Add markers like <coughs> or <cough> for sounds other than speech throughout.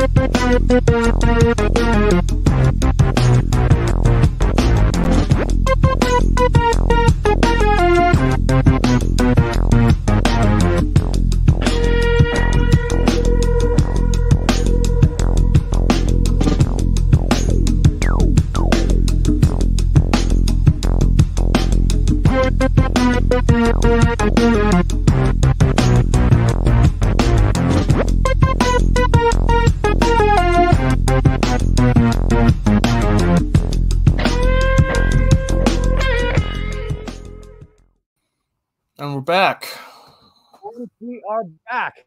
And we're back. We are back.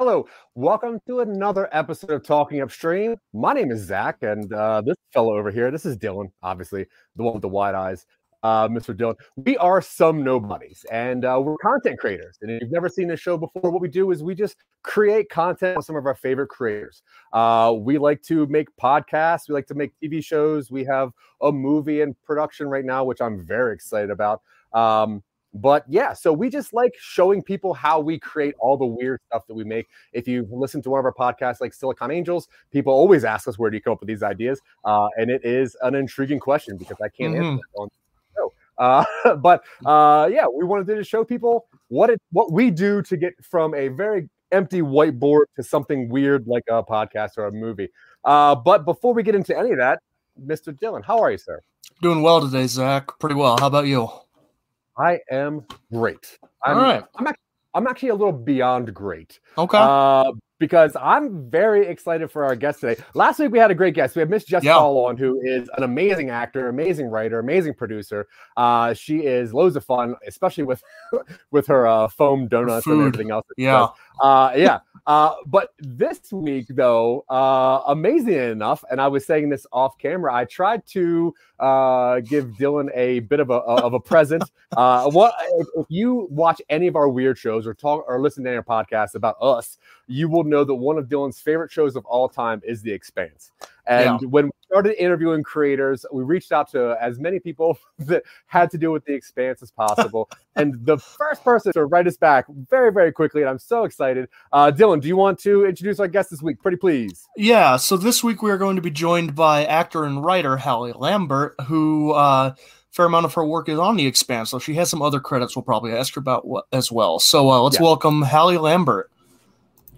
Hello. Welcome to another episode of Talking Upstream. My name is Zach, and uh, this fellow over here, this is Dylan, obviously, the one with the wide eyes, uh, Mr. Dylan. We are some nobodies, and uh, we're content creators. And if you've never seen this show before, what we do is we just create content with some of our favorite creators. Uh, we like to make podcasts, we like to make TV shows. We have a movie in production right now, which I'm very excited about. Um, but yeah, so we just like showing people how we create all the weird stuff that we make. If you listen to one of our podcasts like Silicon Angels, people always ask us where do you come up with these ideas, uh, and it is an intriguing question because I can't Mhm. answer that on the show. Uh, <laughs> but uh, yeah, we wanted to just show people what it what we do to get from a very empty whiteboard to something weird like a podcast or a movie. Uh, but before we get into any of that, Mr. Dylan, how are you, sir? Doing well today, Zach. Pretty well. How about you? I am great. I'm, All right. I'm, actually, I'm actually a little beyond great Okay. uh, because I'm very excited for our guest today. Last week we had a great guest. We had Miss Jess Yeah. On, who is an amazing actor, amazing writer, amazing producer. Uh, she is loads of fun, especially with <laughs> with her uh, foam donuts and everything else. Yeah. Uh, yeah. Uh, but this week, though, uh, amazingly enough, and I was saying this off camera, I tried to uh, give Dylan a bit of a of a present. <laughs> Uh, what if, if you watch any of our weird shows or talk or listen to any podcasts about us, you will know that one of Dylan's favorite shows of all time is The Expanse. And when we started interviewing creators, we reached out to as many people <laughs> that had to do with The Expanse as possible. <laughs> and the first person to write us back very, very quickly, and I'm so excited. Uh, Dylan, do you want to introduce our guest this week? Pretty please. Yeah, so this week we are going to be joined by actor and writer Hallie Lambert, who uh fair amount of her work is on the expanse, so she has some other credits we'll probably ask her about wha- as well. So uh, let's Yeah. welcome Hallie Lambert.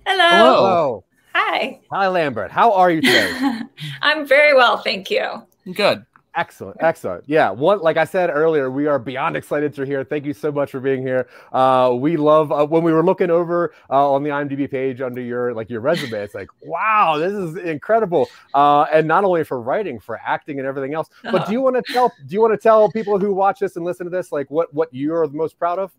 Hello. Hello. Hello. Hi. Hi, Lambert. How are you today? <laughs> I'm very well, thank you. Good. Excellent, excellent. Yeah, one like I said earlier, we are beyond excited you're here. Thank you so much for being here. Uh, we love uh, when we were looking over uh, on the IMDb page under your like your resume. It's like, wow, this is incredible. Uh, and not only for writing, for acting and everything else. But do you want to tell? Do you want to tell people who watch this and listen to this like what what you're the most proud of?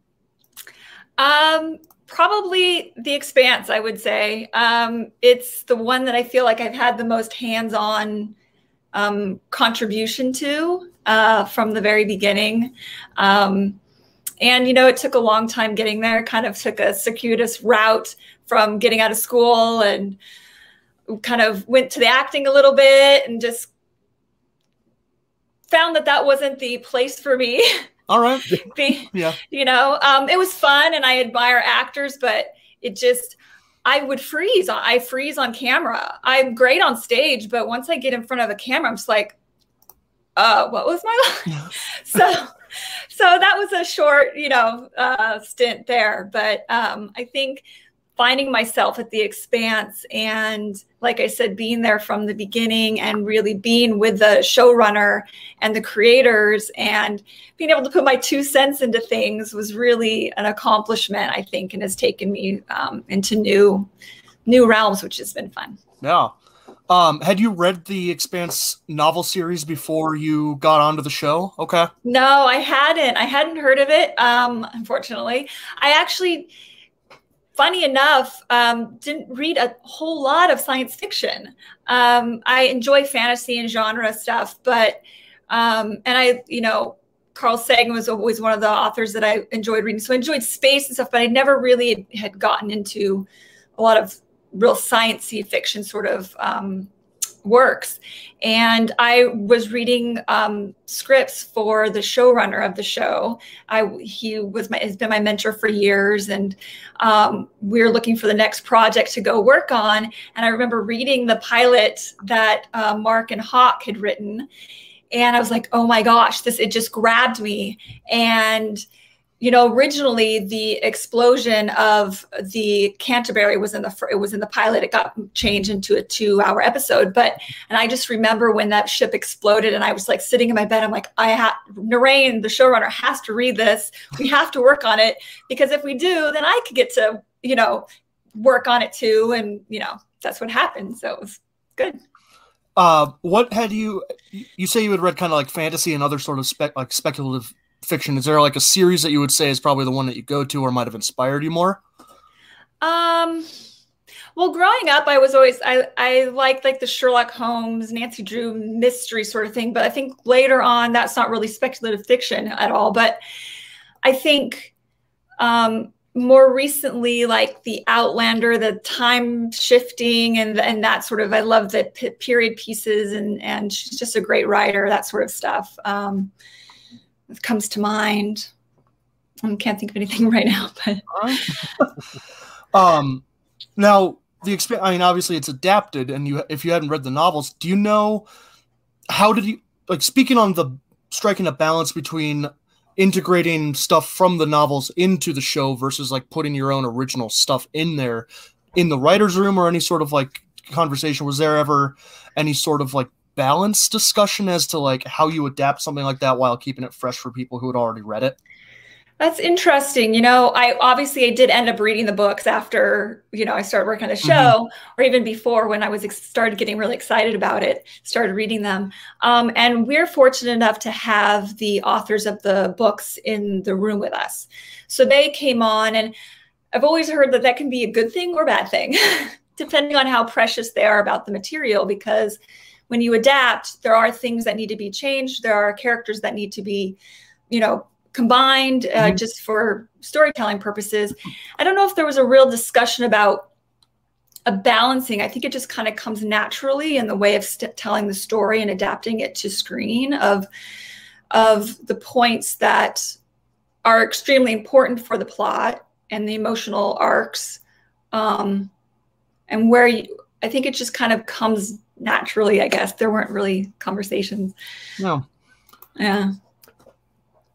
Um, probably The Expanse, I would say. Um, it's the one that I feel like I've had the most hands-on um, contribution to uh, from the very beginning. Um, and you know, it took a long time getting there. Kind of took a circuitous route from getting out of school and kind of went to the acting a little bit and just found that that wasn't the place for me. <laughs> All right. <laughs> the, Yeah. you know um, it was fun and i admire actors but it just i would freeze i freeze on camera i'm great on stage but once i get in front of a camera i'm just like uh what was my life <laughs> so so that was a short you know uh stint there but um i think finding myself at the expanse and like i said being there from the beginning and really being with the showrunner and the creators and being able to put my two cents into things was really an accomplishment i think and has taken me um, into new new realms which has been fun Yeah. Um, had you read the Expanse novel series before you got onto the show? Okay. no i hadn't i hadn't heard of it um, unfortunately i actually funny enough um, didn't read a whole lot of science fiction. Um, i enjoy fantasy and genre stuff but um, and i you know carl sagan was always one of the authors that i enjoyed reading. So i enjoyed space and stuff but i never really had gotten into a lot of real sciencey fiction sort of um, works. And I was reading um, scripts for the showrunner of the show. I he was my has been my mentor for years, and um, we are looking for the next project to go work on. And I remember reading the pilot that uh, Mark and Hawk had written, and I was like, "Oh my gosh, this!" It just grabbed me, and you know originally the explosion of the canterbury was in the it was in the pilot. It got changed into a two hour episode. But and i just remember when that ship exploded and i was like sitting in my bed. I'm like i have Naren, the showrunner has to read this. We have to work on it because if we do then i could get to you know work on it too. And you know that's what happened. So it was good. Uh, what had you you say you had read kind of like fantasy and other sort of spec like speculative fiction, is there like a series that you would say is probably the one that you go to or might have inspired you more? Um, well, growing up, I was always I I liked like the Sherlock Holmes, Nancy Drew mystery sort of thing. But I think later on, that's not really speculative fiction at all. But I think um, more recently, like the Outlander, the time shifting, and and that sort of. I love the period pieces, and and she's just a great writer. That sort of stuff. Um, comes to mind. I can't think of anything <laughs> right now, but <laughs> um, now the exp- I mean, obviously it's adapted, and you if you hadn't read the novels, do you know how did you like speaking on the striking a balance between integrating stuff from the novels into the show versus like putting your own original stuff in there in the writers room or any sort of like conversation was there ever any sort of like balanced discussion as to like how you adapt something like that while keeping it fresh for people who had already read it? That's interesting. You know, I obviously I did end up reading the books after, you know, I started working on the show mm-hmm. or even before when I was ex- started getting really excited about it, started reading them. Um, and we're fortunate enough to have the authors of the books in the room with us. So they came on and I've always heard that that can be a good thing or a bad thing, <laughs> depending on how precious they are about the material because when you adapt, there are things that need to be changed. There are characters that need to be, you know, combined uh, mm-hmm. just for storytelling purposes. I don't know if there was a real discussion about a balancing. I think it just kind of comes naturally in the way of st- telling the story and adapting it to screen of of the points that are extremely important for the plot and the emotional arcs um, and where you, I think it just kind of comes naturally, I guess. There weren't really conversations. No. Yeah.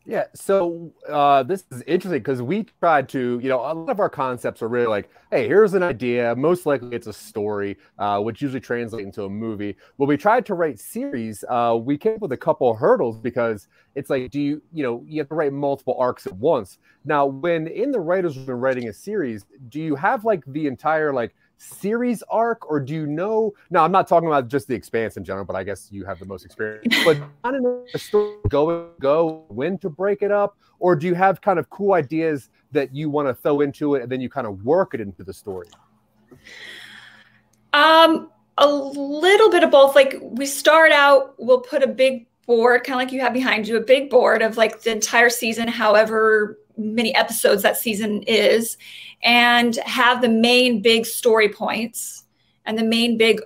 Yeah, so uh, this is interesting because we tried to, you know, a lot of our concepts are really like, hey, here's an idea. Most likely it's a story, uh, which usually translates into a movie. When we tried to write series, uh, we came up with a couple hurdles because it's like, do you, you know, you have to write multiple arcs at once. Now, when in the writers room writing a series, do you have like the entire like series arc, or do you know? Now, I'm not talking about just the Expanse in general, but I guess you have the most experience. But I don't know the story go go when to break it up, or do you have kind of cool ideas that you want to throw into it, and then you kind of work it into the story? Um, a little bit of both. Like we start out, we'll put a big board, kind of like you have behind you, a big board of like the entire season, however many episodes that season is and have the main big story points and the main big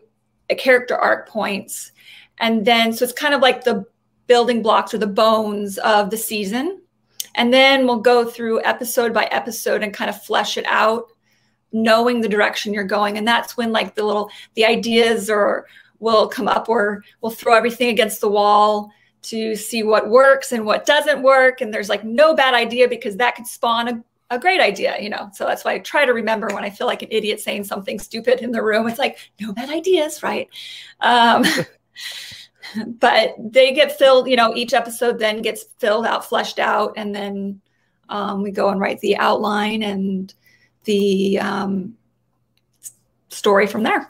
uh, character arc points. And then so it's kind of like the building blocks or the bones of the season. And then we'll go through episode by episode and kind of flesh it out knowing the direction you're going. And that's when like the little the ideas or will come up or we'll throw everything against the wall to see what works and what doesn't work. And there's like no bad idea because that could spawn a, a great idea, you know. So that's why I try to remember when I feel like an idiot saying something stupid in the room. It's like, no bad ideas, right? Um, <laughs> but they get filled, you know, each episode then gets filled out, fleshed out, and then um, we go and write the outline and the um, story from there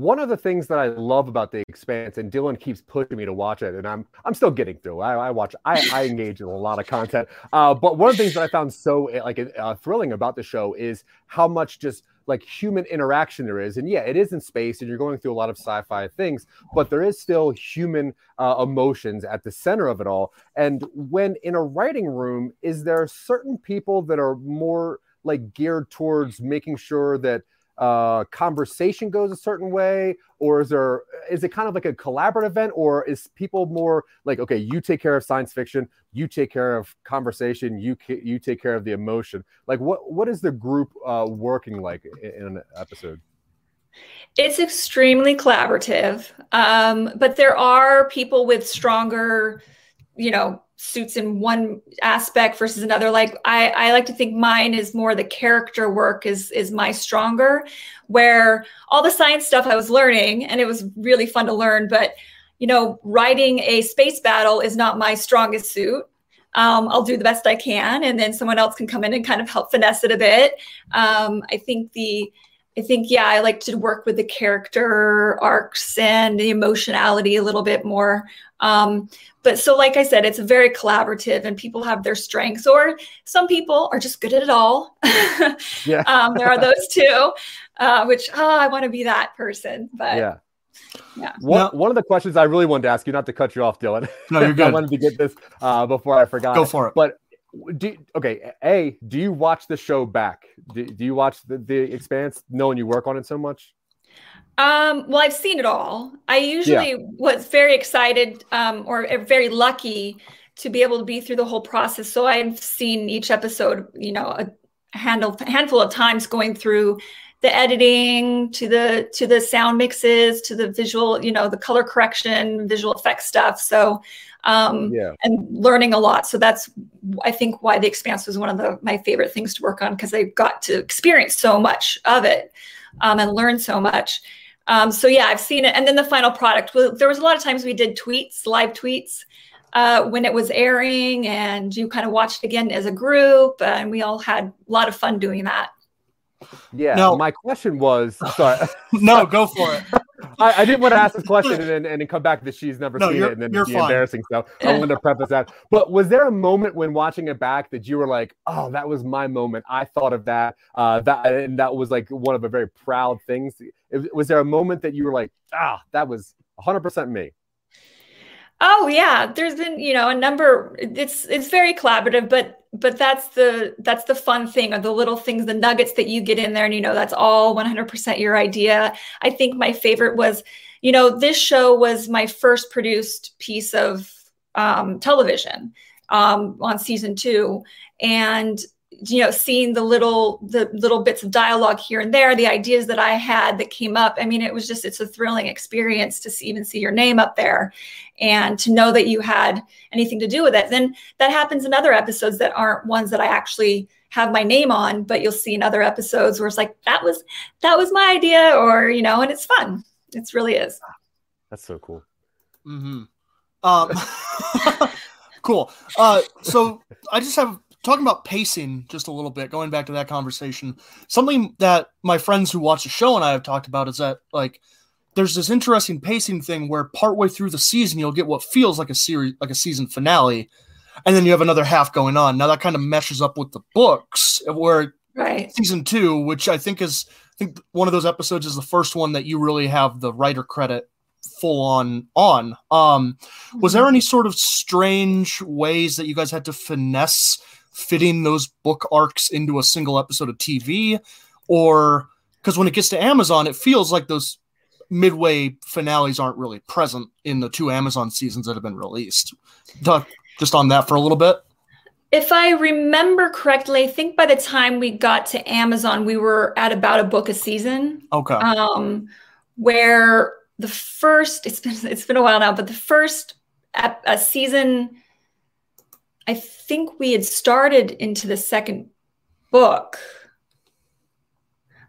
one of the things that I love about The Expanse, and Dylan keeps pushing me to watch it, and I'm I'm still getting through. I, I watch, I, I engage in a lot of content. Uh, but one of the things that I found so eh, like uh, thrilling about the show is how much just like human interaction there is. And yeah, it is in space, and you're going through a lot of sci-fi things, but there is still human uh, emotions at the center of it all. And when in a writing room, is there certain people that are more like geared towards making sure that uh, conversation goes a certain way, or is there is it kind of like a collaborative event, or is people more like okay, you take care of science fiction, you take care of conversation, you you take care of the emotion. Like what what is the group uh, working like in, in an episode? It's extremely collaborative, um, but there are people with stronger, you know, suits in one aspect versus another. Like I, I like to think mine is more the character work is is my stronger, where all the science stuff I was learning and it was really fun to learn, but you know, writing a space battle is not my strongest suit. Um, I'll do the best I can, and then someone else can come in and kind of help finesse it a bit. Um, I think the I think, yeah, I like to work with the character arcs and the emotionality a little bit more. Um, but so, like I said, it's very collaborative and people have their strengths, or some people are just good at it all. <laughs> yeah. um, there are <laughs> those too, uh, which, oh, I want to be that person. But yeah. Yeah. One, one of the questions I really wanted to ask you, not to cut you off, Dylan. No, you're <laughs> good. I wanted to get this uh, before I forgot. Go for it. But do okay a do you watch the show back? Do, do you watch the, the expanse knowing you work on it so much? Um, well i've seen it all. I usually yeah. was very excited um, or very lucky to be able to be through the whole process. So i've seen each episode you know a handle, handful of times going through the editing to the to the sound mixes to the visual you know the color correction visual effects stuff so um, yeah. and learning a lot. So that's, I think, why The Expanse was one of the, my favorite things to work on because I got to experience so much of it um, and learn so much. Um, so yeah, I've seen it. And then the final product, there was a lot of times we did tweets, live tweets uh, when it was airing, and you kind of watched again as a group, and we all had a lot of fun doing that. Yeah. No. My question was sorry. <laughs> no, go for it. <laughs> I, I, didn't want to ask this question and then and then come back that she's never no, seen it and then be fine. embarrassing. So I wanted to preface that. But was there a moment when watching it back that you were like, "Oh, that was my moment. I thought of that. Uh, that and that was like one of the very proud things." Was there a moment that you were like, "Ah, that was 100% me"? Oh yeah, there's been you know a number. It's it's very collaborative, but but that's the that's the fun thing, or the little things, the nuggets that you get in there, and you know that's all 100% your idea. I think my favorite was, you know, this show was my first produced piece of um, television um, on season two, and you know seeing the little the little bits of dialogue here and there the ideas that i had that came up. I mean it was just it's a thrilling experience to see, even see your name up there and to know that you had anything to do with it. Then that happens in other episodes that aren't ones that i actually have my name on but you'll see in other episodes where it's like that was that was my idea or you know and it's fun. It really is. That's so cool. Mm-hmm. um <laughs> cool. Uh so i just have talking about pacing just a little bit, going back to that conversation, something that my friends who watch the show and I have talked about is that like there's this interesting pacing thing where partway through the season you'll get what feels like a series like a season finale and then you have another half going on. Now that kind of meshes up with the books where right. season 2, which I think is I think one of those episodes is the first one that you really have the writer credit full on on. Um was there mm-hmm. any sort of strange ways that you guys had to finesse fitting those book arcs into a single episode of TV, or because when it gets to Amazon, it feels like those midway finales aren't really present in the two Amazon seasons that have been released. Talk just on that for a little bit. If I remember correctly, I think by the time we got to Amazon, we were at about a book a season. Okay. Um, where the first it's been it's been a while now, but the first a season I think we had started into the second book.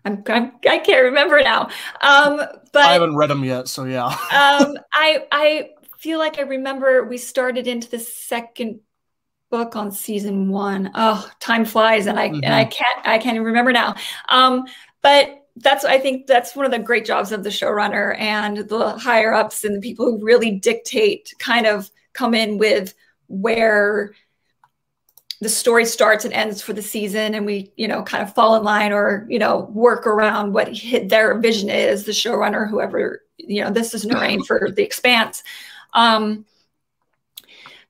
I'm, I'm I can not remember now. Um, but I haven't read them yet, so yeah. <laughs> um, I I feel like I remember we started into the second book on season one. Oh, time flies, and I mm-hmm. and I mm-hmm. can't I can't even remember now. Um, but that's I think that's one of the great jobs of the showrunner and the higher ups and the people who really dictate kind of come in with where the story starts and ends for the season and we you know kind of fall in line or you know work around what their vision is the showrunner whoever you know this is Naren for <laughs> the expanse um,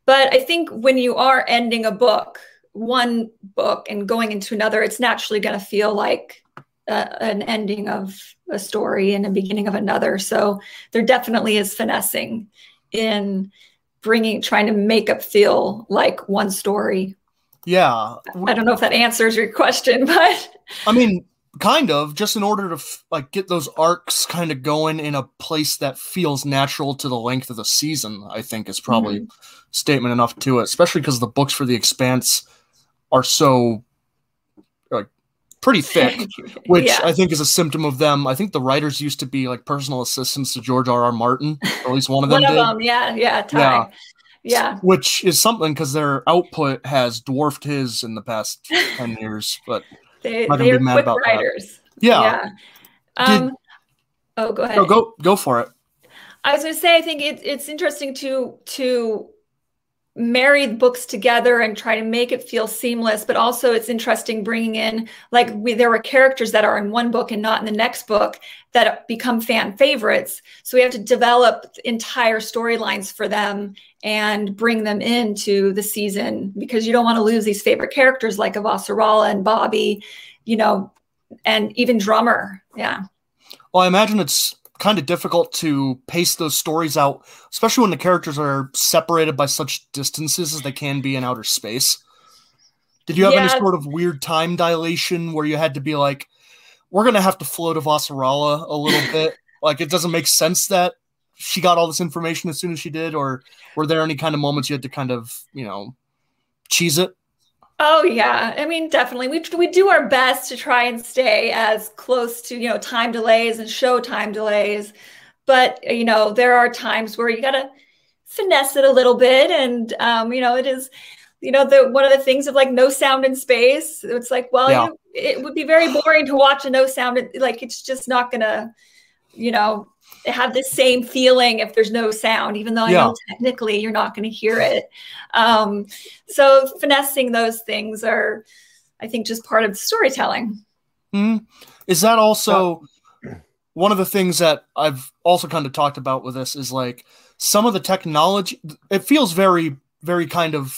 but i think when you are ending a book one book and going into another it's naturally going to feel like a, an ending of a story and a beginning of another. So there definitely is finessing in bringing, trying to make it feel like one story. Yeah. I don't know if that answers your question, <laughs> but I mean, kind of just in order to f- like get those arcs kind of going in a place that feels natural to the length of the season i think is probably mm-hmm. statement enough to it especially because the books for the expanse are so pretty thick <laughs> which yeah. i think is a symptom of them i think the writers used to be like personal assistants to george r r martin or at least one of them one of did. them yeah yeah Ty. yeah yeah which is something because their output has dwarfed his in the past <laughs> 10 years but they they are quick writers. That. Yeah. yeah. Um, Did, oh, go ahead. No, go go for it. I was going to say, I think it, it's interesting to to marry books together and try to make it feel seamless but also it's interesting bringing in like we, there were characters that are in one book and not in the next book that become fan favorites. So we have to develop entire storylines for them and bring them into the season because you don't want to lose these favorite characters like Avasarala and Bobby you know and even drummer. Yeah. Well i imagine it's kind of difficult to pace those stories out, especially when the characters are separated by such distances as they can be in outer space. Did you have yeah. any sort of weird time dilation where you had to be like, we're gonna have to float Avasarala a little <laughs> bit? Like it doesn't make sense that she got all this information as soon as she did, or were there any kind of moments you had to kind of, you know, cheese it? Oh yeah, I mean definitely. We we do our best to try and stay as close to you know time delays and show time delays, but you know there are times where you gotta finesse it a little bit, and um, you know it is, you know the one of the things of like no sound in space. It's like well, yeah. you know, it would be very boring to watch a no sound. Like it's just not gonna, you know, have the same feeling if there's no sound, even though I yeah. know technically you're not going to hear it. Um, so finessing those things are, I think, just part of storytelling. Mm-hmm. Is that also one of the things that I've also kind of talked about with this? Is like some of the technology. It feels very, very kind of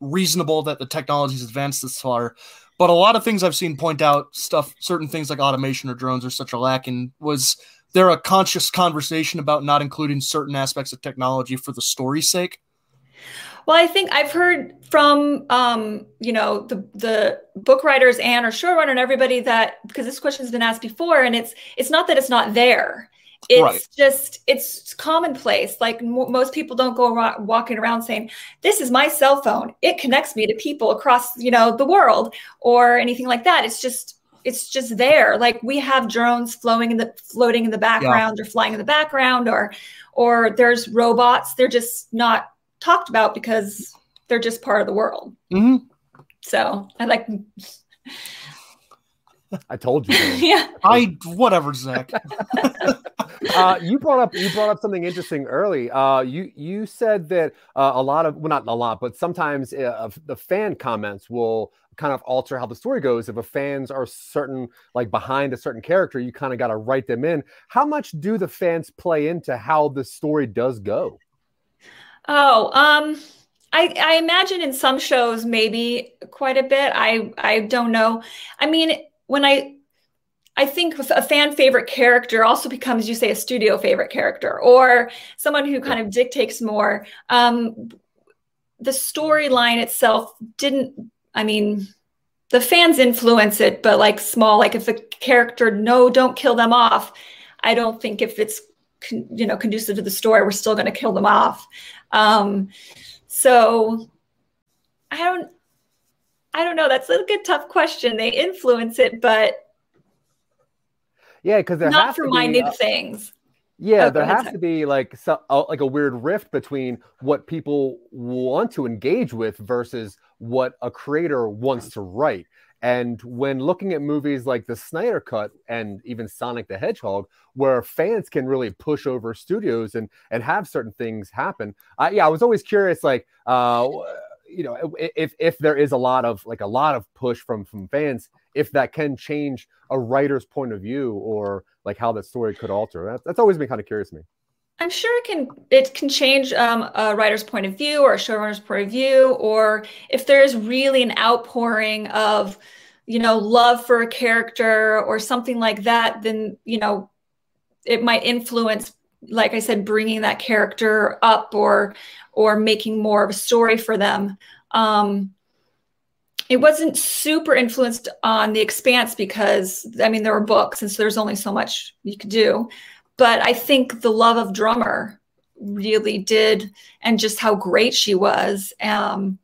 reasonable that the technology's advanced this far. But a lot of things I've seen point out stuff, certain things like automation or drones are such a lack and was there a conscious conversation about not including certain aspects of technology for the story's sake? Well, I think I've heard from um, you know the the book writers and or showrunner and everybody that because this question's been asked before, and it's it's not that it's not there. It's right. just it's commonplace. Like m- most people don't go walking around saying, "This is my cell phone. It connects me to people across you know the world" or anything like that. It's just it's just there. Like we have drones floating in the floating in the background yeah. or flying in the background or or there's robots. They're just not talked about because they're just part of the world. Mm-hmm. So I like I told you. <laughs> yeah. I whatever, Zach. <laughs> <laughs> uh, you brought up you brought up something interesting early. Uh, you you said that uh, a lot of well not a lot, but sometimes uh, the fan comments will kind of alter how the story goes. If a fans are certain like behind a certain character, you kind of got to write them in. How much do the fans play into how the story does go? Oh, um. I, I imagine in some shows maybe quite a bit. I I don't know. I mean, when I I think a fan favorite character also becomes, you say, a studio favorite character or someone who kind of dictates more. Um, the storyline itself didn't, I mean, the fans influence it, but like small, like if a character, no, don't kill them off. I don't think if it's, con- you know, conducive to the story, we're still going to kill them off. Um, so I don't, I don't know. That's a good, tough question. They influence it, but yeah, because they're not for minute uh, things. Yeah, oh, there has to be like so, uh, like a weird rift between what people want to engage with versus what a creator wants to write. And when looking at movies like the Snyder Cut and even Sonic the Hedgehog, where fans can really push over studios and and have certain things happen, uh, yeah, I was always curious, like, uh, you know, if if there is a lot of like a lot of push from from fans, if that can change a writer's point of view or like how that story could alter. That, that's always been kind of curious to me. I'm sure it can it can change um, a writer's point of view or a showrunner's point of view, or if there's really an outpouring of you know, love for a character or something like that, then, you know, it might influence like I said, bringing that character up or or making more of a story for them. Um, it wasn't super influenced on the expanse because I mean there were books and so there's only so much you could do. But I think the love of drummer really did and just how great she was um,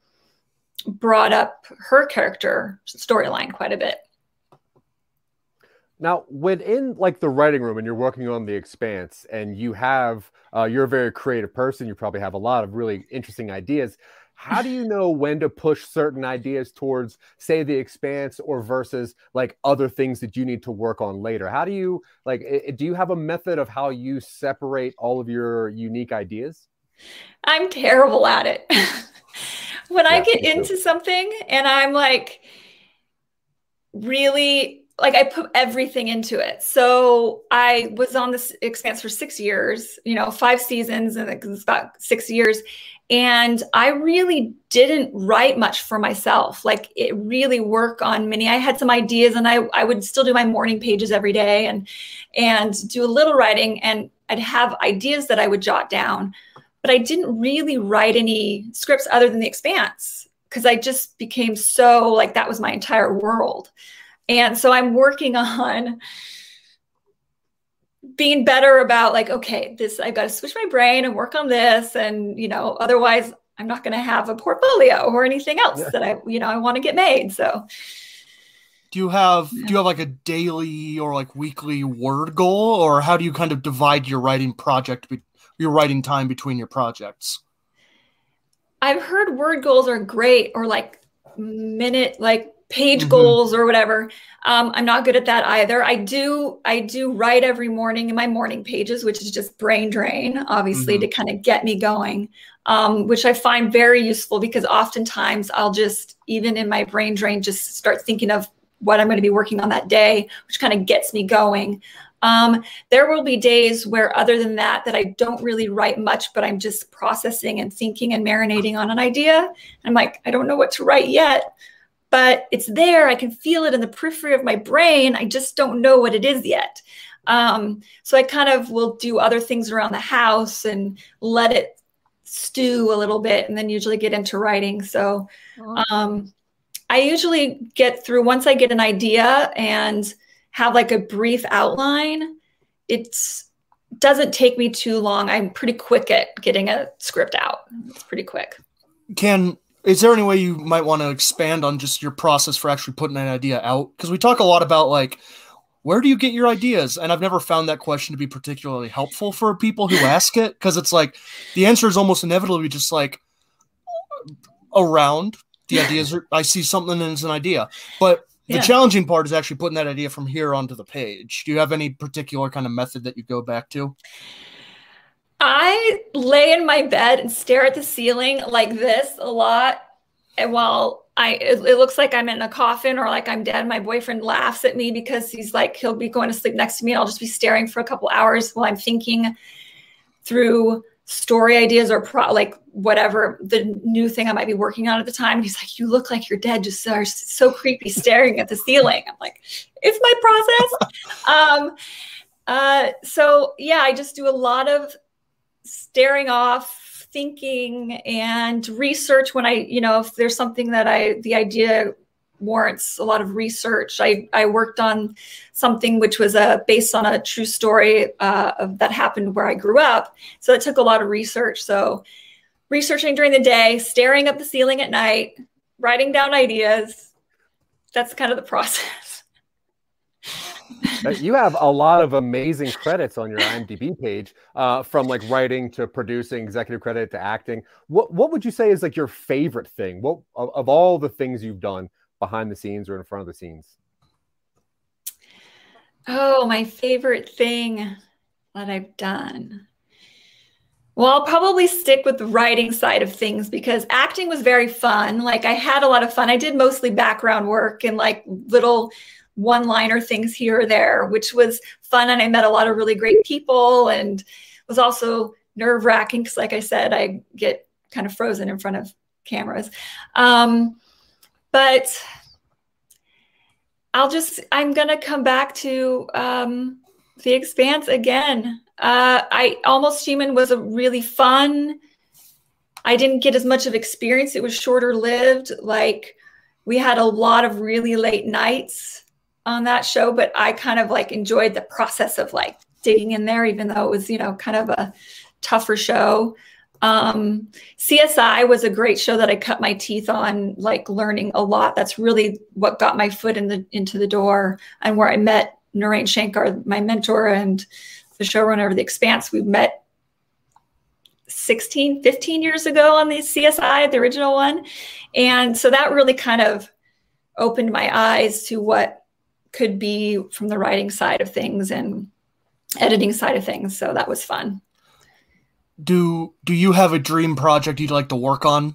brought up her character storyline quite a bit. Now, within like the writing room, and you're working on the Expanse, and you have uh, you're a very creative person. You probably have a lot of really interesting ideas. How do you know when to push certain ideas towards, say, the Expanse, or versus like other things that you need to work on later? How do you like? It, do you have a method of how you separate all of your unique ideas? I'm terrible at it. <laughs> when yeah, I get into something and I'm like really like I put everything into it. So I was on this expanse for six years, you know, five seasons, and it's about six years. And I really didn't write much for myself. Like it really work on many. I had some ideas and I, I would still do my morning pages every day and and do a little writing and I'd have ideas that I would jot down. But I didn't really write any scripts other than the expanse because I just became so like that was my entire world. And so I'm working <laughs> on being better about like, okay, this, I've got to switch my brain and work on this. And, you know, otherwise I'm not going to have a portfolio or anything else yeah. that I, you know, I want to get made. So, do you have do you have like a daily or like weekly word goal or how do you kind of divide your writing project your writing time between your projects i've heard word goals are great or like minute like page mm-hmm. goals or whatever. Um, I'm not good at that either. I do I do write every morning in my morning pages, which is just brain drain, obviously, mm-hmm. to kind of get me going. Um, which I find very useful because oftentimes I'll just even in my brain drain just start thinking of what I'm going to be working on that day, which kind of gets me going. Um, there will be days where, other than that, that I don't really write much, but I'm just processing and thinking and marinating on an idea. I'm like, I don't know what to write yet but it's there. I can feel it in the periphery of my brain. I just don't know what it is yet. Um, so I kind of will do other things around the house and let it stew a little bit and then usually get into writing. So um, I usually get through once I get an idea and have like a brief outline. It doesn't take me too long. I'm pretty quick at getting a script out. It's pretty quick. Can is there any way you might want to expand on just your process for actually putting an idea out? Because we talk a lot about like where do you get your ideas? And I've never found that question to be particularly helpful for people who <laughs> ask it because it's like the answer is almost inevitably just like around the ideas. Are, I see something and it's an idea, but the yeah. challenging part is actually putting that idea from here onto the page. Do you have any particular kind of method that you go back to? I lay in my bed and stare at the ceiling like this a lot. And while I, it, it, looks like I'm in a coffin or like I'm dead, my boyfriend laughs at me because he's like, he'll be going to sleep next to me. And I'll just be staring for a couple hours while I'm thinking through story ideas or pro, like whatever the new thing I might be working on at the time. He's like, you look like you're dead. Just are so creepy staring at the ceiling. I'm like, it's my process. <laughs> um, uh, so yeah, I just do a lot of staring off thinking and research when i you know if there's something that i the idea warrants a lot of research. I i worked on something which was a uh, based on a true story uh, of, that happened where i grew up. So it took a lot of research. So researching during the day staring up the ceiling at night writing down ideas that's kind of the <laughs> process you have a lot of amazing credits on your IMDb page, uh, from like writing to producing, executive credit to acting. What what would you say is like your favorite thing? What of, of all the things you've done behind the scenes or in front of the scenes? Oh, my favorite thing that I've done. Well, I'll probably stick with the writing side of things because acting was very fun. Like I had a lot of fun. I did mostly background work and like little one liner things here or there, which was fun. And I met a lot of really great people and was also nerve wracking because, like I said, I get kind of frozen in front of cameras. Um, but I'll just I'm gonna come back to um, the Expanse again. Uh, I Almost Human was a really fun. I didn't get as much of experience. It was shorter lived. Like we had a lot of really late nights on that show, but I kind of like enjoyed the process of like digging in there, even though it was, you know, kind of a tougher show. Um, CSI was a great show that I cut my teeth on, like learning a lot. That's really what got my foot in the into the door and where I met Naren Shankar, my mentor and the showrunner of The Expanse. We met 16, 15 years ago on the CSI, the original one. And so that really kind of opened my eyes to what could be from the writing side of things and editing side of things. So that was fun. Do do you have a dream project you'd like to work on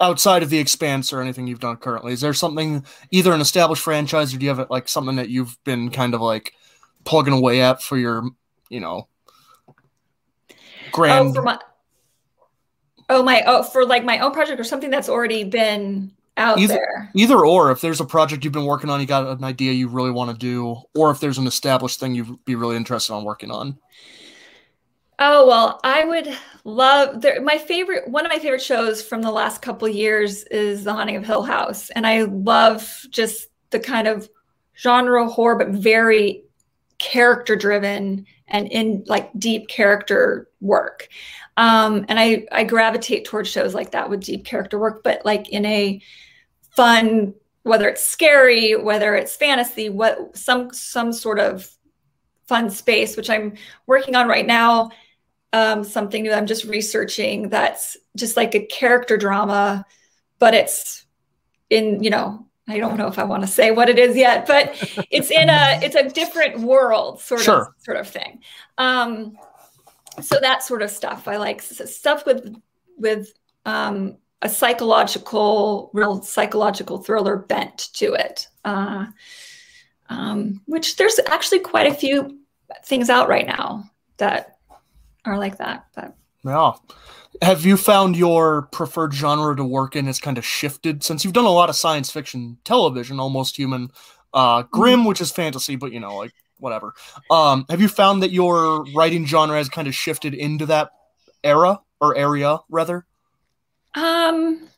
outside of the expanse or anything you've done currently? Is there something either an established franchise or do you have like something that you've been kind of like plugging away at for your, you know, oh, grand Oh, for my Oh my oh for like my own project or something that's already been out either, there. Either or, if there's a project you've been working on, you got an idea you really want to do, or if there's an established thing you'd be really interested on working on. Oh well, I would love there, my favorite. One of my favorite shows from the last couple years is The Haunting of Hill House, and I love just the kind of genre horror, but very character driven and in like deep character work. Um, and I I gravitate towards shows like that with deep character work, but like in a fun, whether it's scary, whether it's fantasy, what some some sort of fun space, which I'm working on right now. Um, something new I'm just researching that's just like a character drama, but it's in, you know, I don't know if I want to say what it is yet, but it's in a it's a different world sort Sure. of sort of thing. Um, so that sort of stuff I like stuff with with um, a psychological, real psychological thriller bent to it. Uh, um, which there's actually quite a few things out right now that are like that. But Yeah. Have you found your preferred genre to work in has kind of shifted since you've done a lot of science fiction television, almost human, uh, Grimm, which is fantasy, but you know, like whatever. Um, have you found that your writing genre has kind of shifted into that era or area rather? um,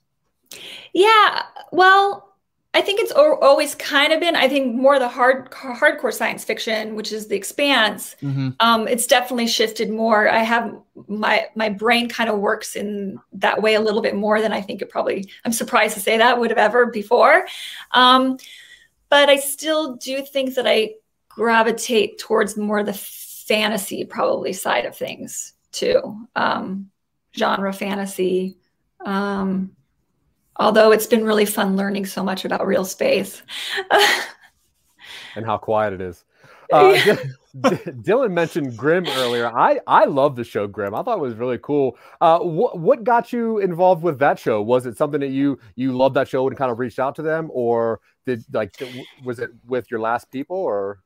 yeah, well, I think it's al- always kind of been. I think more the hard hardcore science fiction, which is The Expanse. Mm-hmm. um, it's definitely shifted more. I have my my brain kind of works in that way a little bit more than I think it probably. I'm surprised to say that would have ever before, um, but I still do think that I gravitate towards more the fantasy probably side of things too, um, genre fantasy. Um, although it's been really fun learning so much about real space. and how quiet it is. <laughs> Uh, D- Dylan mentioned Grimm earlier. I I love the show Grimm. I thought it was really cool. Uh, what what got you involved with that show? Was it something that you you loved that show and kind of reached out to them, or did like was it with your last people or?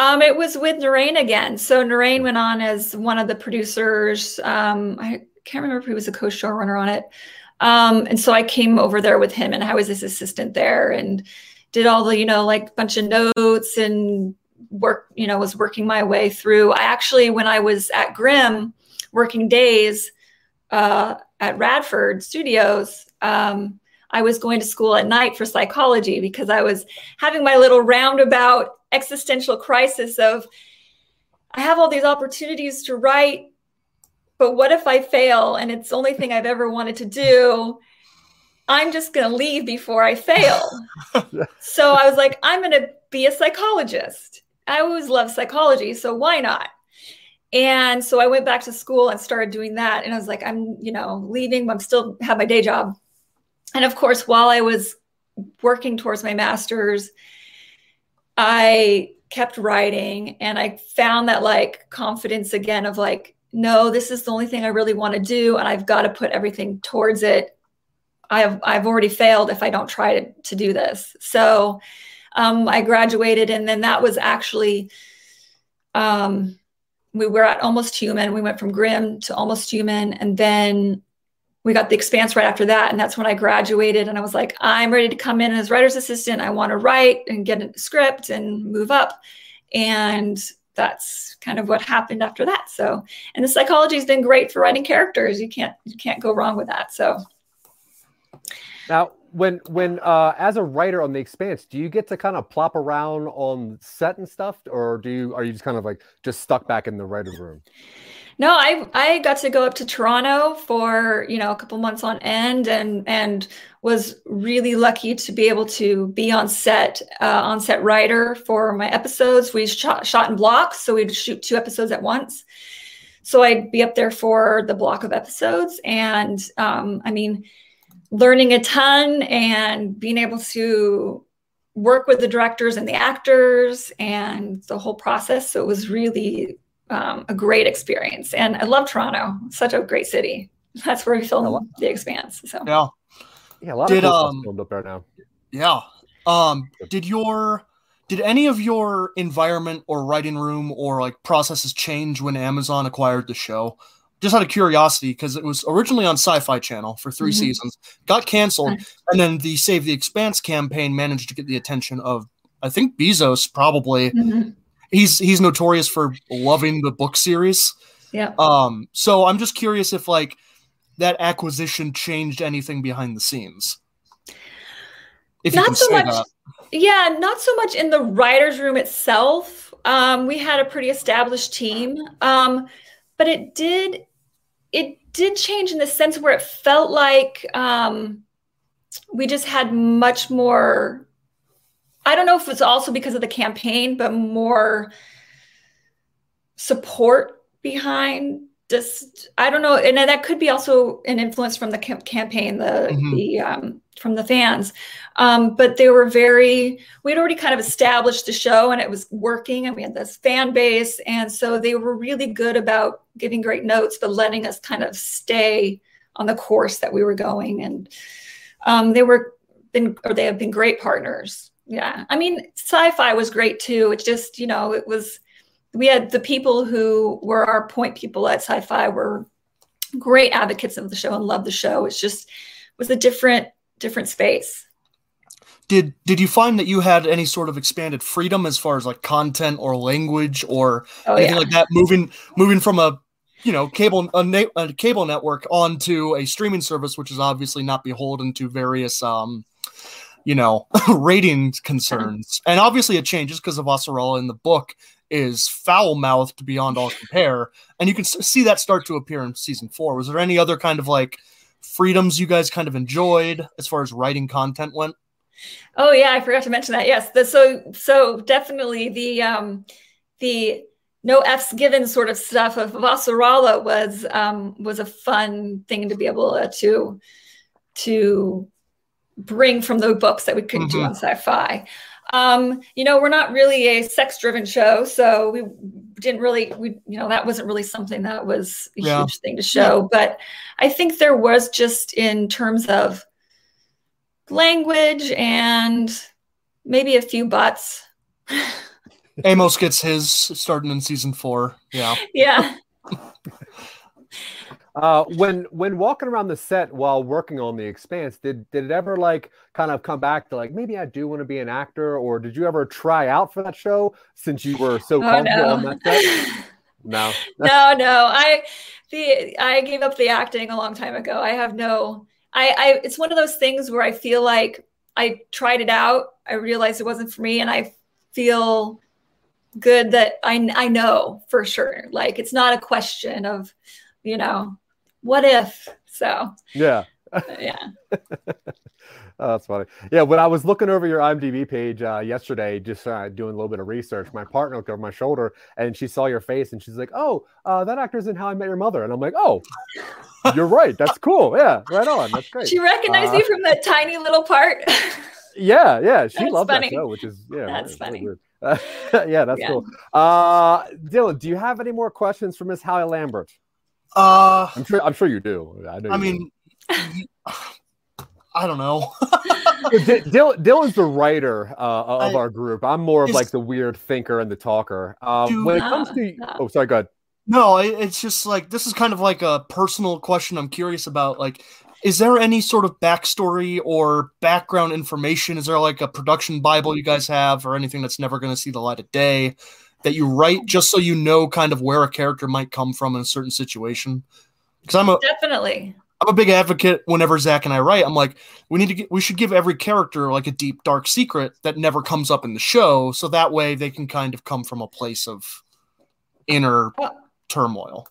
Um, it was with Naren again. So Naren went on as one of the producers. Um, I can't remember if he was a co-showrunner on it. Um, and so I came over there with him, and I was his assistant there, and did all the you know like bunch of notes and work. You know, was working my way through. I actually, when I was at Grimm, working days uh, at Radford Studios. Um, I was going to school at night for psychology because I was having my little roundabout existential crisis of I have all these opportunities to write, but what if I fail and it's the only thing I've ever wanted to do? I'm just going to leave before I fail. <laughs> so I was like, I'm going to be a psychologist. I always loved psychology, so why not? And so I went back to school and started doing that. And I was like, I'm, you know, leaving, but I'm still have my day job. And of course, while I was working towards my master's, I kept writing and I found that like confidence again of like, no, this is the only thing I really want to do. And I've got to put everything towards it. I've, I've already failed if I don't try to, to do this. So um, I graduated and then that was actually, um, we were at almost human. We went from Grimm to almost human. And then we got the expanse right after that and that's when i graduated and i was like i'm ready to come in as writer's assistant. I want to write and get a script and move up. And that's kind of what happened after that. So and the psychology has been great for writing characters. You can't you can't go wrong with that. So now when when uh as a writer on the expanse do you get to kind of plop around on set and stuff or do you are you just kind of like just stuck back in the writer's room no, I I got to go up to Toronto for you know a couple months on end, and and was really lucky to be able to be on set uh, on set writer for my episodes. We shot shot in blocks, so we'd shoot two episodes at once. So I'd be up there for the block of episodes, and um, I mean, learning a ton and being able to work with the directors and the actors and the whole process. So it was really um, a great experience. And I love Toronto, such a great city. <laughs> That's where we filmed The Expanse. So yeah, yeah, a lot did, of um, filmed up there now. Yeah. Um, did your did any of your environment or writing room or like processes change when Amazon acquired the show? Just out of curiosity, because it was originally on Syfy Channel for 3 mm-hmm. seasons, got canceled, and then the Save the Expanse campaign managed to get the attention of I think Bezos probably mm-hmm he's he's notorious for loving the book series. Yeah. Um. So I'm just curious if like that acquisition changed anything behind the scenes. If not so much. That. Yeah, not so much in the writers' room itself. Um, we had a pretty established team, um, but it did it did change in the sense where it felt like um, we just had much more I don't know if it's also because of the campaign, but more support behind just I don't know, and that could be also an influence from the campaign, the mm-hmm. the um, from the fans. Um, but they were very. We'd already kind of established the show, and it was working, and we had this fan base, and so they were really good about giving great notes, but letting us kind of stay on the course that we were going, and um, they were been or they have been great partners yeah. I mean Syfy was great too. It's just you know it was we had the people who were our point people at Syfy were great advocates of the show and loved the show. It's just it was a different different space. Did did you find that you had any sort of expanded freedom as far as like content or language or oh, anything yeah. like that? Moving moving from a you know cable a, na- a cable network onto a streaming service which is obviously not beholden to various um you know, <laughs> ratings concerns. And obviously it changes because of Avasarala in the book is foul mouthed beyond all compare. And you can see that start to appear in season four. Was there any other kind of like freedoms you guys kind of enjoyed as far as writing content went? Oh yeah, I forgot to mention that. Yes. The, so so definitely the um the no F's given sort of stuff of Avasarala was um was a fun thing to be able to to bring from the books that we couldn't mm-hmm. do on Syfy. Um, you know, we're not really a sex-driven show, so we didn't really, we, you know, that wasn't really something that was a yeah. huge thing to show. Yeah. But I think there was just in terms of language and maybe a few butts. Amos gets his starting in season four. Yeah. <laughs> Yeah. <laughs> Uh, when when walking around the set while working on the Expanse, did did it ever like kind of come back to like maybe I do want to be an actor, or did you ever try out for that show since you were so oh, comfortable no. on that set? no, <laughs> no, no. I the I gave up the acting a long time ago. I have no. I, I it's one of those things where I feel like I tried it out. I realized it wasn't for me, and I feel good that I I know for sure. Like it's not a question of you know, what if? So yeah, yeah. Oh, <laughs> that's funny. Yeah, when I was looking over your IMDb page uh, yesterday, just uh, doing a little bit of research, my partner looked over my shoulder and she saw your face and she's like, "Oh, uh, that actor's in How I Met Your Mother," and I'm like, "Oh, you're right. That's cool. Yeah, right on. That's great." She recognized me uh, from that tiny little part. <laughs> yeah, yeah, she that's loved funny. that show, which is yeah, that's funny. Really <laughs> yeah, that's yeah. cool. Uh, Dylan, do you have any more questions for Miss Hallie Lambert? Uh, I'm sure. I'm sure you do. I, I mean, <sighs> I don't know. D- <laughs> Dylan's the writer uh, of I, our group. I'm more of like the weird thinker and the talker. Uh, when it comes to, oh, sorry, go ahead. No, it's just like this is kind of like a personal question I'm curious about. Like, is there any sort of backstory or background information? Is there like a production Bible you guys have or anything that's never going to see the light of day that you write just so you know kind of where a character might come from in a certain situation? Because I'm a definitely. I'm a big advocate whenever Zach and I write. I'm like, we need to get, we should give every character like a deep, dark secret that never comes up in the show. So that way they can kind of come from a place of inner turmoil.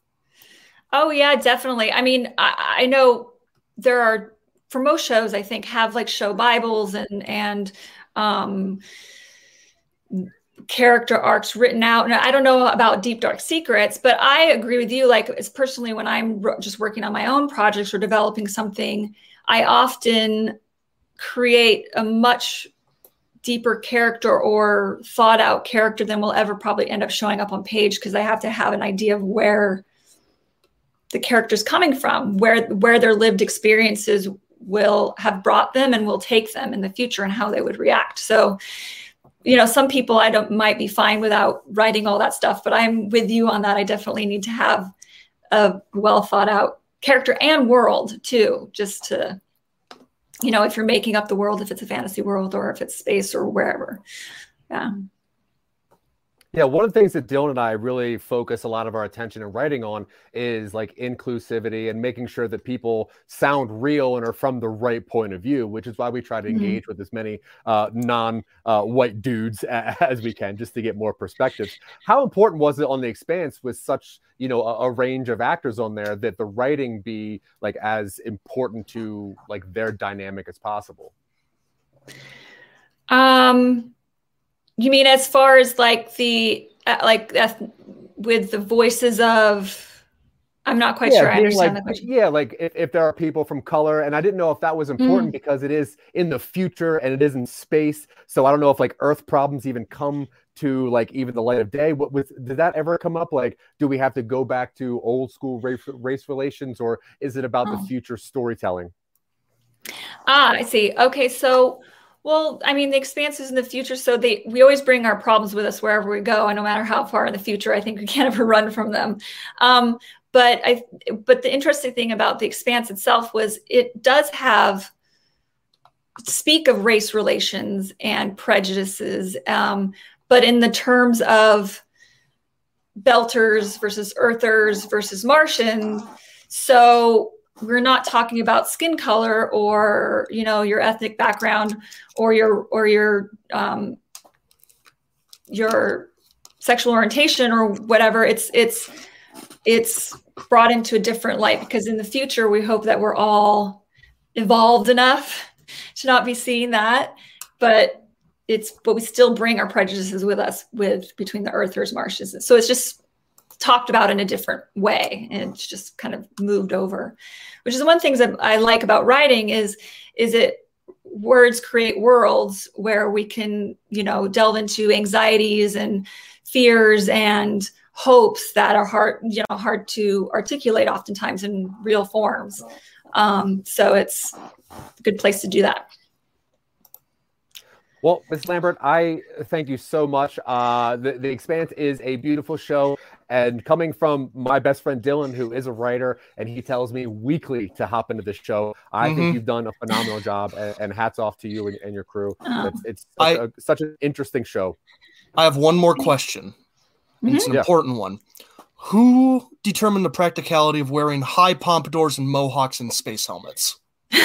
Oh yeah, definitely. I mean, I, I know there are for most shows, I think have like show Bibles and, and, um, character arcs written out. And i don't know about deep dark secrets but i agree with you. Like it's personally when i'm just working on my own projects or developing something i often create a much deeper character or thought out character than will ever probably end up showing up on page because i have to have an idea of where the character's coming from where where their lived experiences will have brought them and will take them in the future and how they would react. So you know some people i don't might be fine without writing all that stuff but i'm with you on that. I definitely need to have a well thought out character and world too just to you know if you're making up the world if it's a fantasy world or if it's space or wherever. Yeah yeah, one of the things that Dylan and I really focus a lot of our attention and writing on is like inclusivity and making sure that people sound real and are from the right point of view, which is why we try to mm-hmm. engage mm-hmm. with as many uh, non-white uh, dudes <laughs> as we can, just to get more perspectives. How important was it on the Expanse with such you know a, a range of actors on there that the writing be like as important to like their dynamic as possible? Um you mean as far as like the uh, like uh, with the voices of I'm not quite yeah, sure I understand like, the question. Yeah, like if, if, there are people from color, and I didn't know if that was important mm. because it is in the future and it is in space. So I don't know if like Earth problems even come to like even the light of day. What was did that ever come up? Like, do we have to go back to old school race, race relations, or is it about oh. the future storytelling? Ah, I see. Okay, so well, I mean, the expanse is in the future, so they we always bring our problems with us wherever we go, and no matter how far in the future, I think we <laughs> can't ever run from them. Um, but I, but the interesting thing about the expanse itself was it does have speak of race relations and prejudices, um, but in the terms of belters versus earthers versus Martians. So we're not talking about skin color or you know your ethnic background or your or your um, your sexual orientation or whatever. It's it's it's brought into a different light because in the future we hope that we're all evolved enough <laughs> to not be seeing that. But it's but we still bring our prejudices with us with between the earthers Martians so it's just talked about in a different way and it's just kind of moved over which is one of the things that i like about writing is is it words create worlds where we can you know delve into anxieties and fears and hopes that are hard you know hard to articulate oftentimes in real forms um, so it's a good place to do that well, Ms. Lambert, I thank you so much. Uh, the, the Expanse is a beautiful show. And coming from my best friend Dylan, who is a writer, and he tells me weekly to hop into this show, I mm-hmm. think you've done a phenomenal job. And, and hats off to you and, and your crew. Oh. It's, it's such, I, a, such, an interesting show. I have one more question. Mm-hmm. It's an yeah. important one. Who determined the practicality of wearing high pompadours and mohawks and space helmets? <laughs>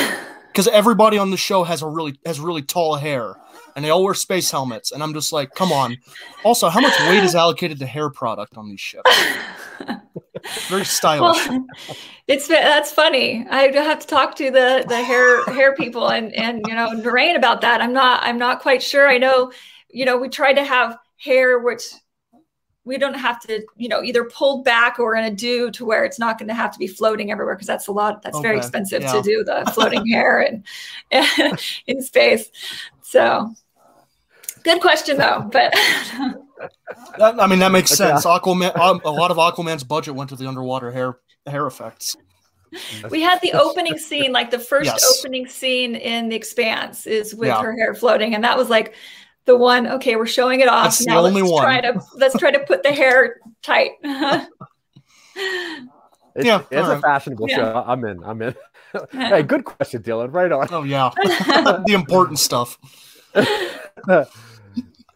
Because everybody on the show has a really has really tall hair and they all wear space helmets. And I'm just like, come on. Also, how much weight is allocated to hair product on these ships? <laughs> Very stylish. Well, it's that's funny. I have to talk to the the hair hair people and and you know Naren about that. I'm not I'm not quite sure. I know, you know, we tried to have hair which we don't have to, you know, either pulled back or in a do to where it's not going to have to be floating everywhere because that's a lot. That's okay. very expensive yeah. to do the floating hair and <laughs> in space. So Good question though, but <laughs> that, I mean that makes sense. Aquaman, um, a lot of Aquaman's budget went to the underwater hair hair effects. We had the opening scene, like the first yes. opening scene in The Expanse, is with yeah. her hair floating, and that was like the one. Okay, we're showing it off That's now. The only let's one. try to let's try to put the hair tight. <laughs> It's, Yeah, it's a alright. fashionable Yeah. show. I'm in. I'm in. <laughs> hey, good question, Dylan. Right on. Oh yeah, the important stuff.